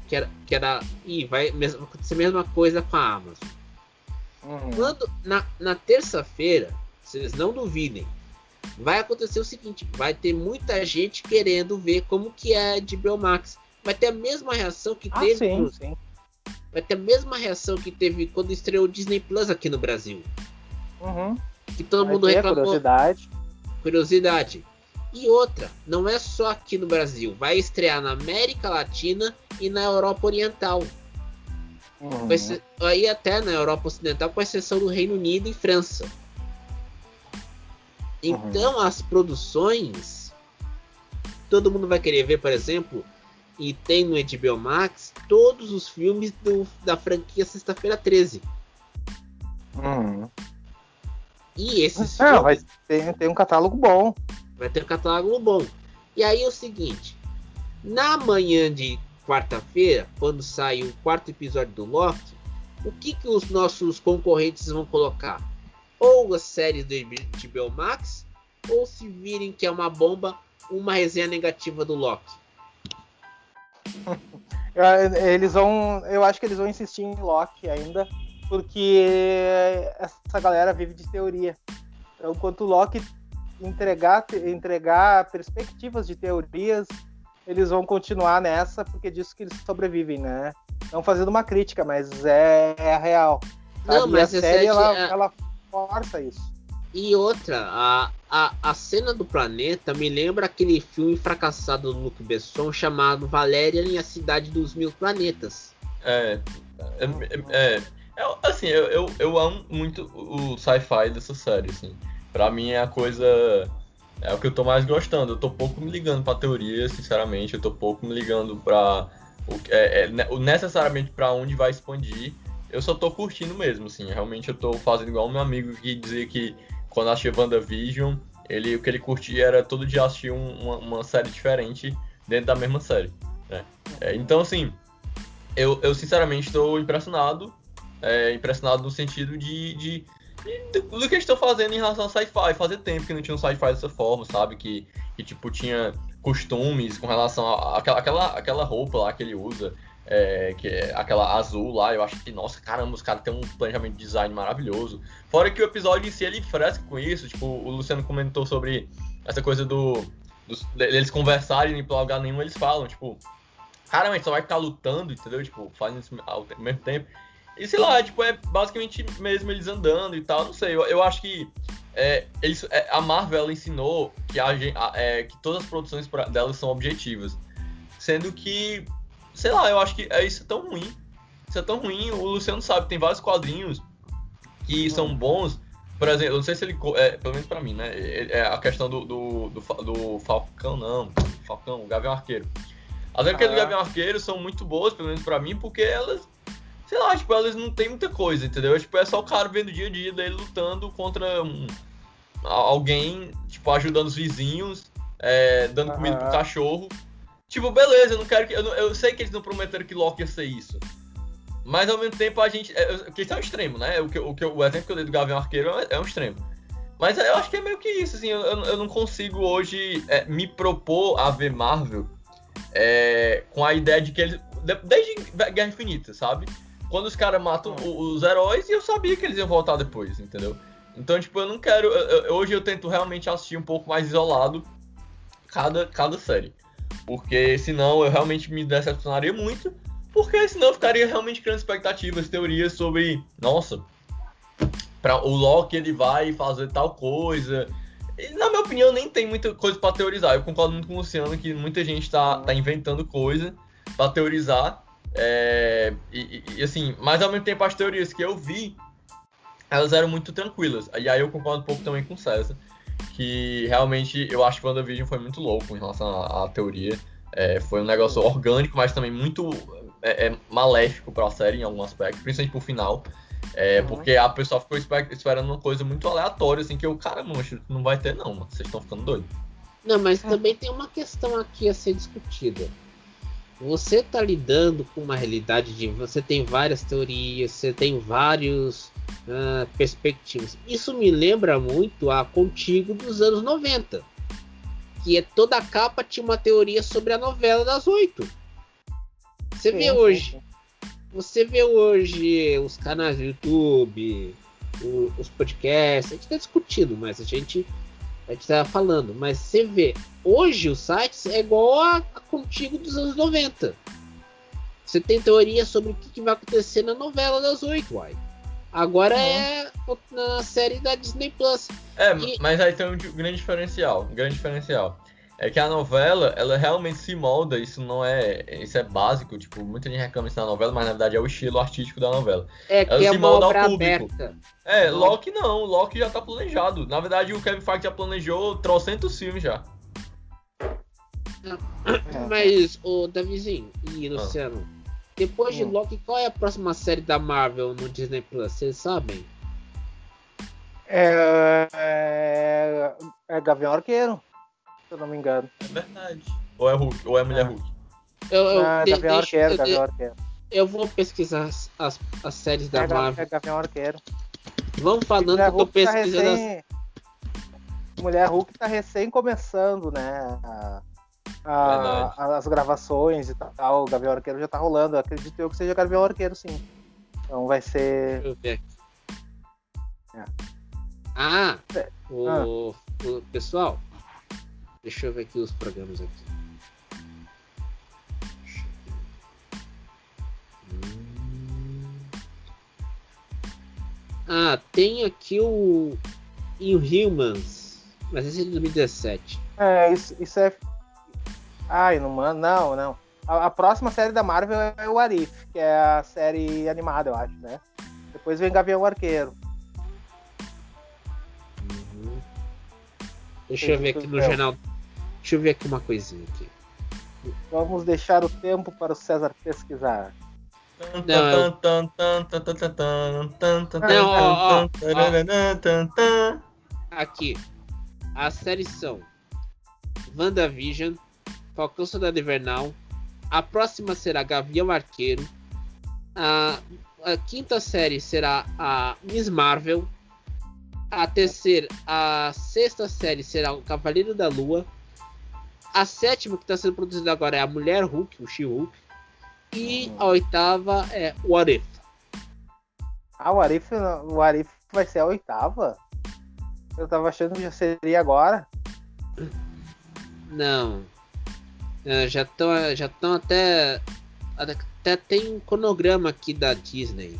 Que era, que era e vai acontecer a mesma coisa com a Amazon. Uhum. Quando na, na terça-feira, vocês não duvidem, vai acontecer o seguinte: vai ter muita gente querendo ver como que é HBO Max. vai ter a mesma reação que Ah, teve. sim, sim. Vai ter a mesma reação que teve quando estreou o Disney Plus aqui no Brasil. Uhum. Que todo Vai mundo reclamou. curiosidade. curiosidade. E outra, não é só aqui no Brasil, vai estrear na América Latina e na Europa Oriental. Uhum. Ser- aí até na Europa Ocidental, com exceção do Reino Unido e França. Então as produções, todo mundo vai querer ver, por exemplo, e tem no HBO Max todos os filmes do- da franquia Sexta-feira 13. Uhum. E esses Não, vai filmes ter, tem um catálogo bom. vai ter um catálogo bom. E aí é o seguinte, na manhã de quarta-feira, quando sai o quarto episódio do Loki, o que, que os nossos concorrentes vão colocar? Ou as séries do HBO Max, ou se virem que é uma bomba, uma resenha negativa do Loki. Eu- Eles vão. Eu acho que eles vão insistir em Loki ainda, porque essa galera vive de teoria. Então, enquanto o Loki entregar, entregar perspectivas de teorias, eles vão continuar nessa, porque é disso que eles sobrevivem, né? Não fazendo uma crítica, mas é, é a real. Não, sabe? mas e a essa série é- ela, é- ela força isso. E outra, a, a, a cena do planeta me lembra aquele filme fracassado do Luc Besson chamado Valerian e a Cidade dos Mil Planetas. É, é, é, é, assim, eu, eu, eu amo muito o sci-fi dessa série, assim. Pra mim é a coisa. É o que eu tô mais gostando. Eu tô pouco me ligando pra teoria, sinceramente. Eu tô pouco me ligando pra. O, é, é, o necessariamente pra onde vai expandir. Eu só tô curtindo mesmo, assim. Realmente eu tô fazendo igual meu amigo que dizia que quando assistia WandaVision, ele, o que ele curtia era todo dia assistir um- uma, uma série diferente dentro da mesma série. né? É, então, assim, eu, eu sinceramente estou impressionado. É, impressionado no sentido de, de, de- do que eles estão fazendo em relação ao sci-fi. Fazia tempo que não tinha um sci-fi dessa forma, sabe? Que, que tipo, tinha costumes com relação a- àquela, aquela, aquela roupa lá que ele usa. é, que é aquela azul lá, eu acho que, nossa, caramba, os caras têm um planejamento de design maravilhoso. Fora que o episódio em si ele fresca com isso, tipo, o Luciano comentou sobre essa coisa do. dos- deles conversarem e ir pra lugar nenhum, eles falam, tipo, cara, mas só vai ficar lutando, entendeu? Tipo, fazendo isso ao mesmo tempo. E sei lá, tipo, é basicamente mesmo eles andando e tal, não sei, eu, eu acho que é, eles, é, a Marvel ensinou que, a, é, que todas as produções pra, delas são objetivas. Sendo que, sei lá, eu acho que é, isso é tão ruim. Isso é tão ruim, o Luciano sabe, tem vários quadrinhos que são bons. Por exemplo, eu não sei se ele. É, pelo menos pra mim, né? É é a questão do, do, do, do Falcão, não. Falcão, o Gavião Arqueiro. As do Ah. Gavião Arqueiro são muito boas, pelo menos pra mim, porque elas. Sei lá, tipo, elas não tem muita coisa, entendeu? Tipo, é só o cara vendo o dia a dia dele lutando contra um, alguém, tipo, ajudando os vizinhos, é, dando comida pro cachorro. Tipo, beleza, eu não quero que. Eu, não- eu sei que eles não prometeram que Loki ia ser isso. Mas ao mesmo tempo a gente. É, é, que isso é um extremo, né? O, que, o, que, o exemplo que eu dei do Gavião Arqueiro é, é um extremo. Mas eu acho que é meio que isso, assim. Eu, eu- não consigo hoje é, me propor a ver Marvel é, com a ideia de que eles. de- Desde Guerra Infinita, sabe? Quando os caras matam o- os heróis e eu sabia que eles iam voltar depois, entendeu? Então, tipo, eu não quero. eu- eu- hoje eu tento realmente assistir um pouco mais isolado cada, cada série. Porque senão eu realmente me decepcionaria muito. Porque senão eu ficaria realmente criando expectativas, teorias sobre. Nossa, pra, o Loki ele vai fazer tal coisa. E, na minha opinião, nem tem muita coisa pra teorizar. Eu concordo muito com o Luciano que muita gente tá, tá inventando coisa pra teorizar. É, e, e- assim, mas ao mesmo tempo as teorias que eu vi, elas eram muito tranquilas. E aí eu concordo um pouco também com o César. Que realmente eu acho que o WandaVision foi muito louco em relação à, à teoria. É, foi um negócio orgânico, mas também muito é, é, maléfico pra série em algum aspecto, principalmente pro final. É, Uhum. Porque a pessoa ficou espe- esperando uma coisa muito aleatória, assim, que eu, cara, mancho, não vai ter não, mano. Vocês estão ficando doidos. Não, mas também tem uma questão aqui a ser discutida. Você tá lidando com uma realidade de você tem várias teorias, você tem vários ah, perspectivas. Isso me lembra muito a Contigo dos anos 90. Que é toda a capa tinha uma teoria sobre a novela das oito. Você Sim, vê sim, hoje, sim. você vê hoje os canais do YouTube, o- os podcasts, a gente tá discutindo, mas a gente A gente tava falando, mas você vê, hoje o site é igual a, a contigo dos anos 90. Você tem teoria sobre o que, que vai acontecer na novela das oito, uai. Agora Uhum. é na série da Disney Plus. É, E- mas aí tem um grande diferencial, um grande diferencial. É que a novela, ela realmente se molda, isso não é, isso é básico, tipo, muita gente reclama isso na novela, mas na verdade é o estilo artístico da novela. É que Ela é se uma molda ao público. aberta. É. Loki não, Loki já tá planejado. Na verdade, o Kevin Feige já planejou trocentos filmes já. É. Mas, ô Davizinho e Luciano, depois de Hum. Loki, qual é a próxima série da Marvel no Disney Plus? Vocês sabem? É, é, é Gavião Arqueiro, eu não me engano. É verdade. Ou é Hulk, ou é Mulher Ah. Hulk. Eu, eu, Ah, de- Gavião deixa- Arqueiro, eu, Gavião Arqueiro. eu vou pesquisar as, as, as séries da É, Ga- Marvel. é Gavião Arqueiro. Vamos falando que eu tô tá pesquisando. as- recém... Mulher Hulk tá recém começando, né? a- a- as gravações e tal. O Gavião Arqueiro já tá rolando. Eu acredito eu que seja Gavião Arqueiro, sim. Então vai ser. Deixa eu ver aqui. É. Ah, É. o, o- pessoal, deixa eu ver aqui os programas aqui. Hum. Ah, tem aqui o Inhumans, mas esse é de 2017. É, isso, isso é. Ai, não não, não. A, a próxima série da Marvel é o Arif, que é a série animada, eu acho, né? Depois vem Gavião Arqueiro. Uhum. Deixa eu ver aqui no jornal. Deixa eu ver aqui uma coisinha aqui. Vamos deixar o tempo para o César pesquisar. Não, eu- Não, ó, ó, ó. Aqui. As séries são WandaVision, Falcão Soldado Invernal. A próxima será Gavião Arqueiro. A, a quinta série será a Miss Marvel. A terceira, a sexta série será o Cavaleiro da Lua. A sétima que está sendo produzida agora é a Mulher Hulk, o She-Hulk. E a oitava é What If. Ah, o Arif, o Arif vai ser a oitava? Eu tava achando que já seria agora. Não. É, já estão já tão até. Até tem um cronograma aqui da Disney.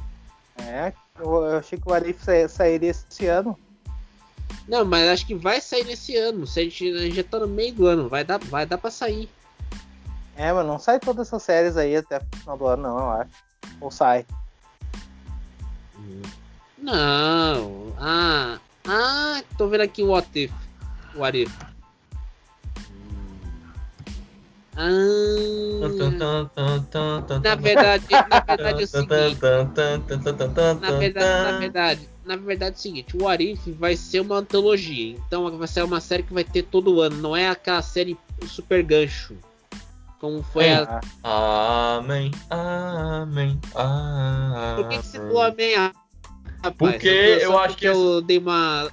É, eu, eu achei que o Arif sa- sairia esse ano. Não, mas acho que vai sair nesse ano. Se a gente, a gente já tá no meio do ano, vai dar, vai dar pra sair. É, mas não sai todas essas séries aí até o final do ano, não, eu acho. Ou sai. Não. Ah. Ah, tô vendo aqui o What If. What If. Ah, na verdade, na verdade é o seguinte. Na verdade, na verdade, na verdade é o seguinte, o Arif vai ser uma antologia, então vai ser uma série que vai ter todo ano, não é aquela série super gancho. Como foi a. Ah, Amém, amém, amém. Por que, que você falou amém? ah, Rapaz? Porque Só eu acho que eu dei uma.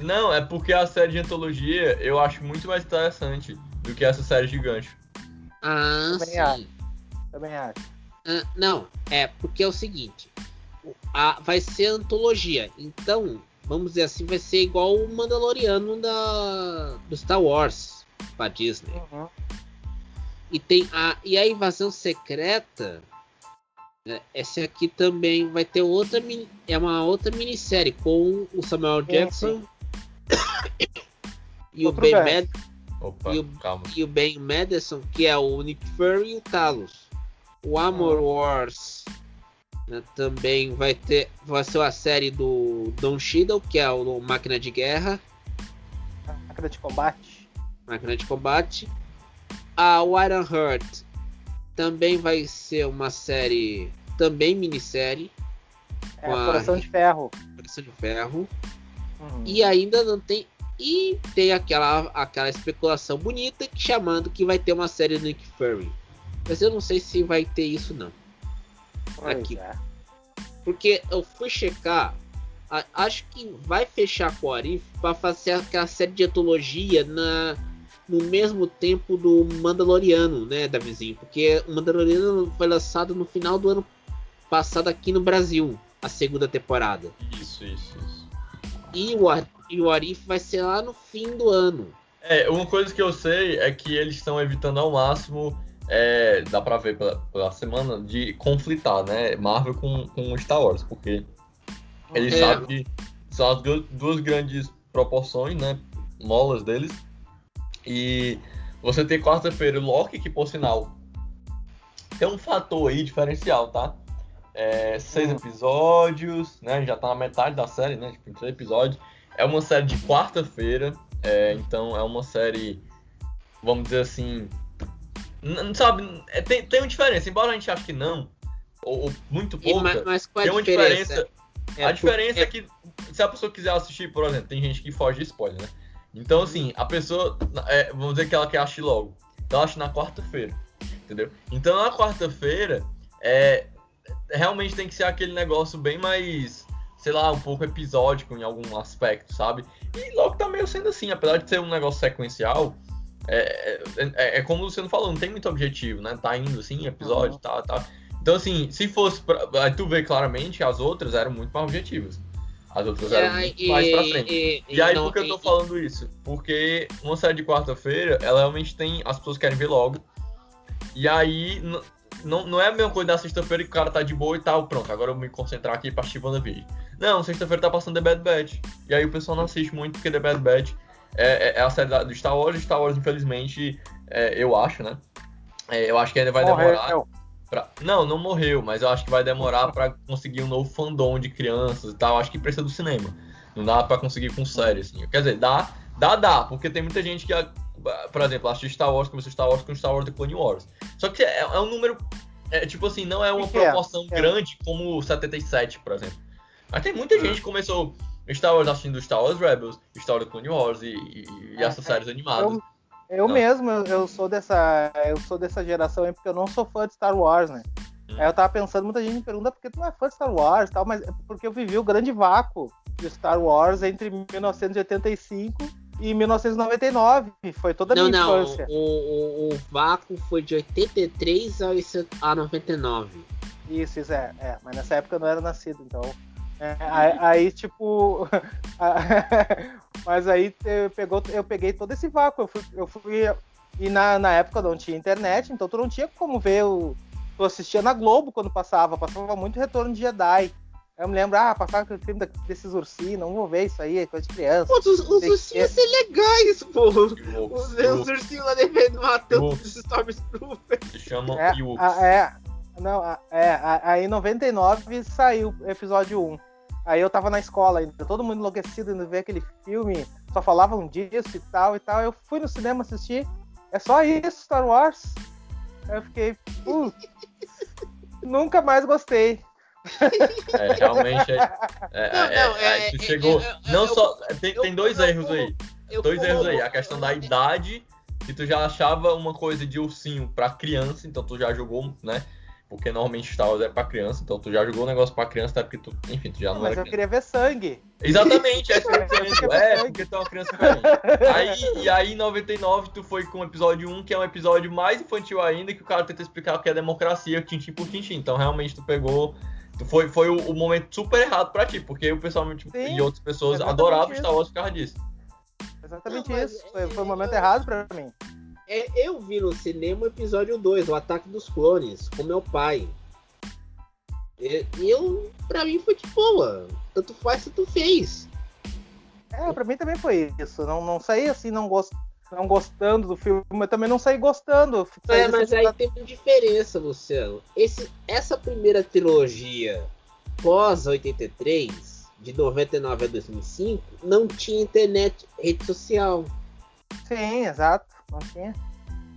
Não, é porque a série de antologia eu acho muito mais interessante do que essa série de gancho. Ah, Também sim. acho. também acho. Ah, não, é porque é o seguinte: o- a, vai ser antologia, então, vamos dizer assim, vai ser igual o Mandaloriano da, do Star Wars pra Disney. Uhum. E tem a e a invasão secreta. né, Essa aqui também vai ter outra mini- é uma outra minissérie com o Samuel Sim, Jackson e o Outro Ben gancho. Opa, E o- calma. e o Ben Madison, que é o Nick Fury e o Talos. O Amor Wars né, também vai ter vai ser a série do Don Cheadle, que é o Máquina de Guerra, Máquina de combate. Máquina de Combate. A o Iron Heart também vai ser uma série, também minissérie, É, Com a- Coração de Ferro. Coração de Ferro. Uhum. E ainda não tem. E tem aquela, aquela especulação bonita que chamando que vai ter uma série do Nick Fury. Mas eu não sei se vai ter isso não. Pois aqui. é. Porque eu fui checar. a- acho que vai fechar com o Arif para fazer aquela série de antologia na, no mesmo tempo do Mandaloriano, né, Davizinho? Porque o Mandaloriano foi lançado no final do ano passado aqui no Brasil, a segunda temporada. Isso, isso, isso. E o, Ar- e o Arif vai ser lá no fim do ano. É, uma coisa que eu sei é que eles estão evitando ao máximo, é, dá pra ver pela, pela semana, de conflitar, né? Marvel com, com Star Wars, porque eles É. sabem que são as du- duas grandes proporções, né? Molas deles. E você tem quarta-feira o Loki, que por sinal tem um fator aí diferencial, tá? É, seis Hum. episódios, né? Já tá na metade da série, né? Tipo, três episódios. É uma série de quarta-feira, é, então é uma série, vamos dizer assim, não sabe, é, tem, tem uma diferença, embora a gente ache que não, ou, ou muito pouca, mas, mas qual é tem a uma diferença? diferença. É a diferença é- é que se a pessoa quiser assistir, por exemplo, tem gente que foge de spoiler, né? Então, assim, a pessoa, é, vamos dizer que ela quer assistir logo, então ela assiste na quarta-feira, entendeu? Então, na quarta-feira, é, realmente tem que ser aquele negócio bem mais, sei lá, um pouco episódico em algum aspecto, sabe? E logo tá meio sendo assim, apesar de ser um negócio sequencial, é, é, é como o Luciano falou, não tem muito objetivo, né? Tá indo assim, episódio, Uhum. tá, tá. Então, assim, se fosse pra. Aí tu vê claramente, as outras eram muito mais objetivas. As outras eram É, muito mais pra frente. e- E aí, não, por que eu tô falando isso? Porque uma série de quarta-feira, ela realmente tem. As pessoas querem ver logo. E aí, não, não é a mesma coisa da sexta-feira que o cara tá de boa e tal, pronto, agora eu vou me concentrar aqui pra assistir WandaVision. Não, sexta-feira tá passando The Bad Batch. E aí o pessoal não assiste muito porque The Bad Batch é, é- é a série do Star Wars. Star Wars, infelizmente, é, eu acho, né? É, eu acho que ainda vai demorar. Morreu. Pra... Não, não morreu, mas eu acho que vai demorar pra conseguir um novo fandom de crianças e tal. Acho que precisa do cinema. Não dá pra conseguir com série, assim. Quer dizer, dá, dá, dá, porque tem muita gente que, por exemplo, assistiu Star Wars, começou Star Wars com Star Wars The Clone Wars. Só que é, é um número. É, tipo assim, não é uma Que que é? proporção É. grande como o 77, por exemplo. Mas tem muita gente que começou Star Wars assistindo Star Wars Rebels, Star Wars The Clone Wars e, e- e É, essas séries animadas. Eu, eu Não. mesmo, eu, eu sou dessa. Eu sou dessa geração aí, porque eu não sou fã de Star Wars, né? Hum. Aí eu tava pensando, muita gente me pergunta por que tu não é fã de Star Wars e tal, mas é porque eu vivi o grande vácuo de Star Wars entre 1985 e 1999. Foi toda a Não, minha não. infância. O, o, o vácuo foi de 83 a esse- a 99. Isso, isso é, é. Mas nessa época eu não era nascido, então. é, aí, aí, tipo. mas aí eu, pegou, eu peguei todo esse vácuo. Eu fui. Eu fui e na, na época não tinha internet, então tu não tinha como ver o. Tu assistia na Globo quando passava, passava muito Retorno de Jedi. Eu me lembro, ah, passava aquele filme desses ursinhos, não vou ver isso aí, é coisa de criança. Pô, os, os ursinhos são legais, pô. Os, os ursinhos lá devendo matando os Stormtroopers. se chamam É, a- é, não, a- é, a- aí em 99 saiu o episódio 1. Aí eu tava na escola ainda, todo mundo enlouquecido indo ver aquele filme, só falavam disso e tal e tal. Eu fui no cinema assistir, é só isso, Star Wars. Aí eu fiquei, "Putz, nunca mais gostei. É, realmente é. é- Não, é- não, é- é- tu é- chegou. é- é- não eu- só. Tem, eu- tem dois eu- erros aí. Eu Dois erros aí. A questão da idade, que tu já achava uma coisa de ursinho pra criança, então tu já jogou, né? Porque normalmente Star Wars é pra criança, então tu já jogou o negócio pra criança, até porque tu. Enfim, tu já não Mas era eu criança. queria ver sangue. Exatamente, é isso que eu tô dizendo. É, porque tu é uma criança diferente. Aí, e aí, em 99, tu foi com o episódio 1, que é um episódio mais infantil ainda, que o cara tenta explicar o que é democracia, tintim por tintim. Então, realmente, tu pegou. Foi foi o, o momento super errado pra ti, porque o pessoal tipo, Sim, e outras pessoas adoravam. Star Wars por causa disso. Exatamente Não, isso. Foi, foi o é- momento errado pra mim. É, eu vi no cinema o episódio 2, o Ataque dos Clones, com meu pai. E eu, pra mim foi de boa. Tanto faz, tanto fez. É, pra mim também foi isso. Não, não saí assim, não, gost, não gostando do filme, mas também não saí gostando. Saí É, mas aí tem uma diferença, Luciano. Esse, essa primeira trilogia pós 83, de 99 a 2005, não tinha internet, rede social. Sim, exato. Não tinha.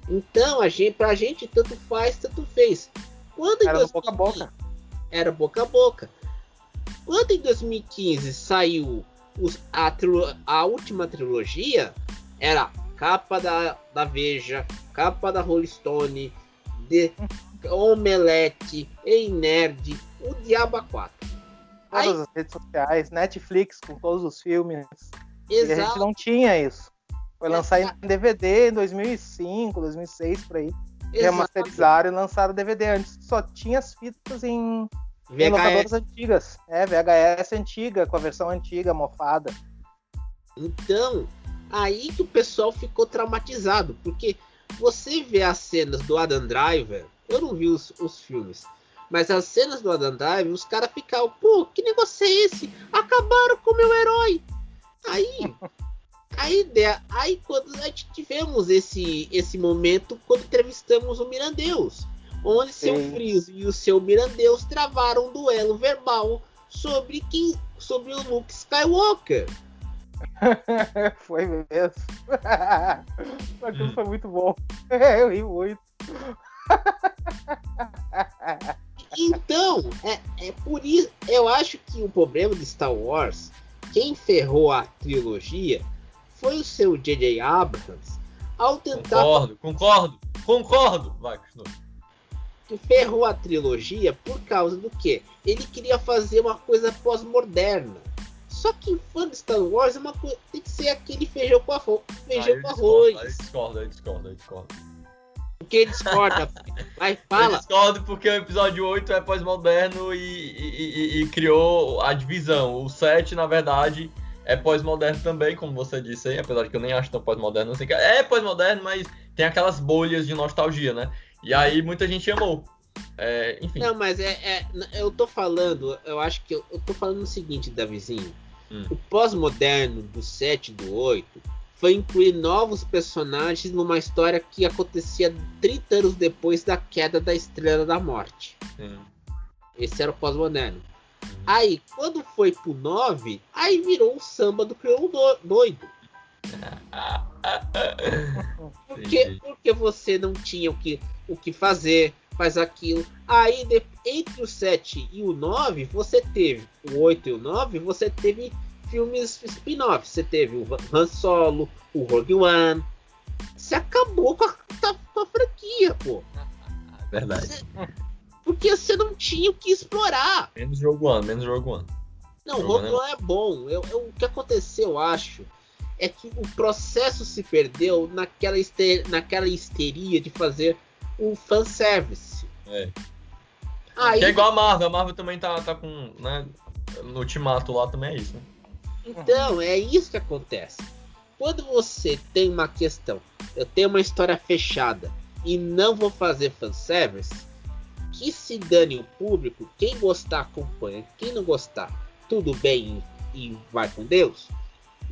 Então, a gente, pra gente, tanto faz, tanto fez. Quando em Era boca a 2015 boca. Era boca a boca. Quando em 2015 saiu os- a, a última trilogia, era capa da, da Veja, capa da Rolling Stone, de Omelete, Ei Nerd, o Diaba 4. Aí, Todas as redes sociais, Netflix com todos os filmes. E a gente exato. não tinha isso. Foi lançar em DVD em 2005, 2006, por aí. exato. Remasterizaram e lançaram DVD. Antes só tinha as fitas em, Tem locadoras antigas. É, VHS antiga, com a versão antiga, mofada. Então, aí que o pessoal ficou traumatizado, porque você vê as cenas do Adam Driver, eu não vi os, os filmes, mas as cenas do Adam Driver, os caras ficavam, pô, que negócio é esse? Acabaram com o meu herói. Aí, a ideia, aí quando a gente tivemos esse, esse momento quando entrevistamos o Mirandeus, onde seu. Frios e o seu Mirandeus travaram um duelo verbal sobre quem, sobre o Luke Skywalker. foi mesmo. Aquilo foi muito bom. Eu ri muito. Então, é, é por isso. Eu acho que o problema de Star Wars, quem ferrou a trilogia foi o seu J.J. Abrams ao tentar. Concordo, concordo, concordo. Vai, continua. Que ferrou a trilogia por causa do quê? Ele queria fazer uma coisa pós-moderna. Só que fã de Star Wars é uma coisa. Tem que ser aquele feijão com arroz. Feijão eu com discordo, aí arroz. discordo, aí discordo, aí discordo. Porque discorda. Vai, Eu fala. discordo porque o episódio 8 é pós-moderno e, e- e- e criou a divisão. O 7, na verdade, é pós-moderno também, como você disse aí, apesar de que eu nem acho tão pós-moderno assim. É pós-moderno, mas tem aquelas bolhas de nostalgia, né? E aí muita gente amou. É, enfim. Não, mas é, é- Eu tô falando, eu acho que eu, eu tô falando o seguinte, Davizinho. Hum. O pós-moderno do 7 e do 8 foi incluir novos personagens numa história que acontecia 30 anos depois da queda da Estrela da Morte. Sim. Esse era o pós-moderno. Aí, quando foi pro 9, aí virou o samba do crioulo do- doido. Porque, porque você não tinha o que, o que fazer, faz aquilo. Aí, de- entre o 7 e o 9, você teve o 8 e o 9, você teve filmes spin-off. Você teve o Han Solo, o Rogue One. Você acabou com a, com a franquia, pô. Verdade. Você- porque você não tinha o que explorar. Menos jogo One, menos jogo One. Não, Rogue né? One é bom. Eu, eu- o que aconteceu, eu acho, é que o processo se perdeu naquela, hister, naquela histeria de fazer o fanservice. É. Aí, Que é igual a Marvel, a Marvel também tá, tá com. Né, no Ultimato lá também é isso, né? então, é isso que acontece. Quando você tem uma questão, eu tenho uma história fechada e não vou fazer fanservice, que se dane o público, quem gostar acompanha, quem não gostar, tudo bem e, vai com Deus,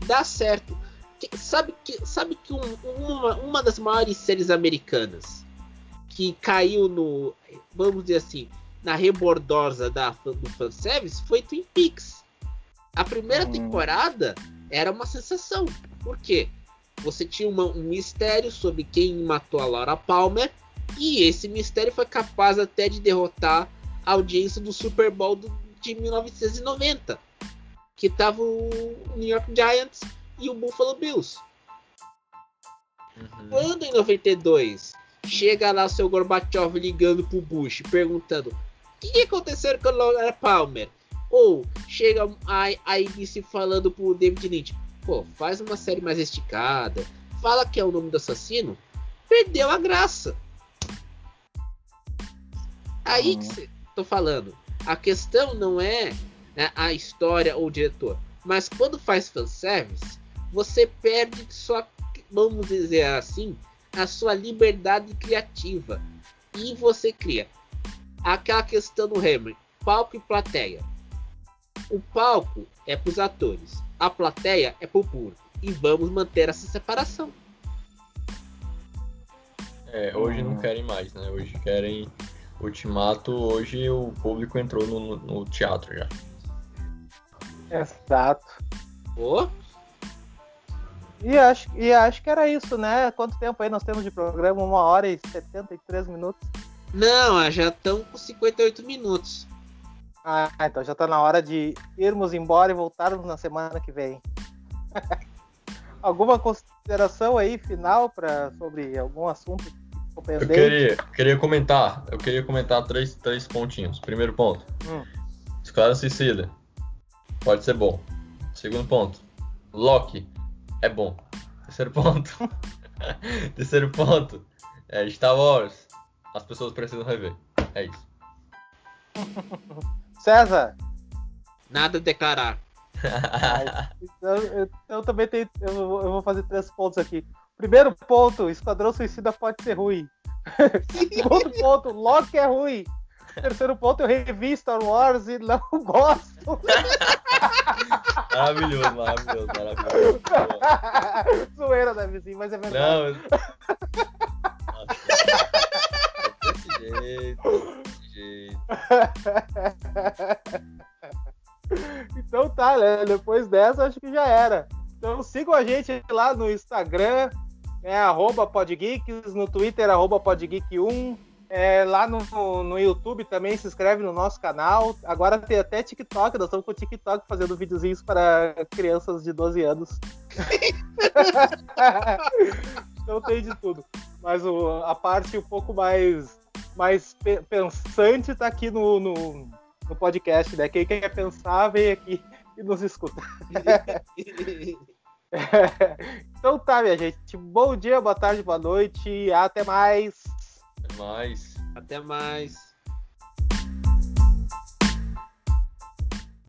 dá certo. Que- sabe que, sabe que um- uma, uma das maiores séries americanas que caiu no, vamos dizer assim, na rebordosa da, do fanservice foi Twin Peaks. A primeira Hum. temporada era uma sensação. Por quê? Você tinha uma- um mistério sobre quem matou a Laura Palmer e esse mistério foi capaz até de derrotar a audiência do Super Bowl do- de 1990, que tava o New York Giants e o Buffalo Bills. Uhum. Quando em 92 chega lá o seu Gorbachev ligando pro Bush perguntando o que, que aconteceu com a Laura Palmer? Ou chega a, a ABC falando pro David Lynch, pô, faz uma série mais esticada, fala que é o nome do assassino, perdeu a graça. Aí Uhum. que cê, tô falando, a questão não é né, a história ou o diretor, mas quando faz fanservice, você perde sua, vamos dizer assim, a sua liberdade criativa. E você cria aquela questão do Hammer, palco e plateia. O palco é para os atores, a plateia é para o público. E vamos manter essa separação. É, hoje não querem mais, né? Hoje querem Ultimato. Hoje o público entrou no, no- teatro já. Exato. Ô, E acho, e acho que era isso, né? Quanto tempo aí nós temos de programa? Uma hora e 73 minutos. não, já estão com 58 minutos. Ah, então já tá na hora de irmos embora e voltarmos na semana que vem. Alguma consideração aí final para sobre algum assunto Eu queria, queria comentar, eu queria comentar três, três pontinhos. Primeiro ponto, Hum. Esclera Suicida. Pode ser bom. Segundo ponto, Loki é bom. Terceiro ponto. Terceiro ponto, é Star Wars. As pessoas precisam rever. É isso. César, Nada a declarar. eu, eu- eu também tenho. Eu, vou- eu vou fazer três pontos aqui. Primeiro ponto, Esquadrão Suicida pode ser ruim. Segundo ponto, Loki é ruim. Terceiro ponto, eu revi Star Wars e não gosto. Maravilhoso, maravilhoso, maravilhoso. Zoeira, né, vizinho? Mas é verdade. Não. Nossa. Desse jeito, desse jeito. Então tá, né? Depois dessa, acho que já era. Então sigam a gente lá no Instagram, é arroba podgeeks, no Twitter, arroba podgeek1. É, lá no, no YouTube também se inscreve no nosso canal. Agora tem até TikTok, nós estamos com o TikTok fazendo videozinhos para crianças de 12 anos. então tem de tudo. Mas o- a parte um pouco mais, mais pe- pensante tá aqui no, no, no podcast, né? Quem quer pensar, vem aqui e nos escuta. então tá, minha gente. Bom dia, boa tarde, boa noite. Até mais. Até mais. Até mais.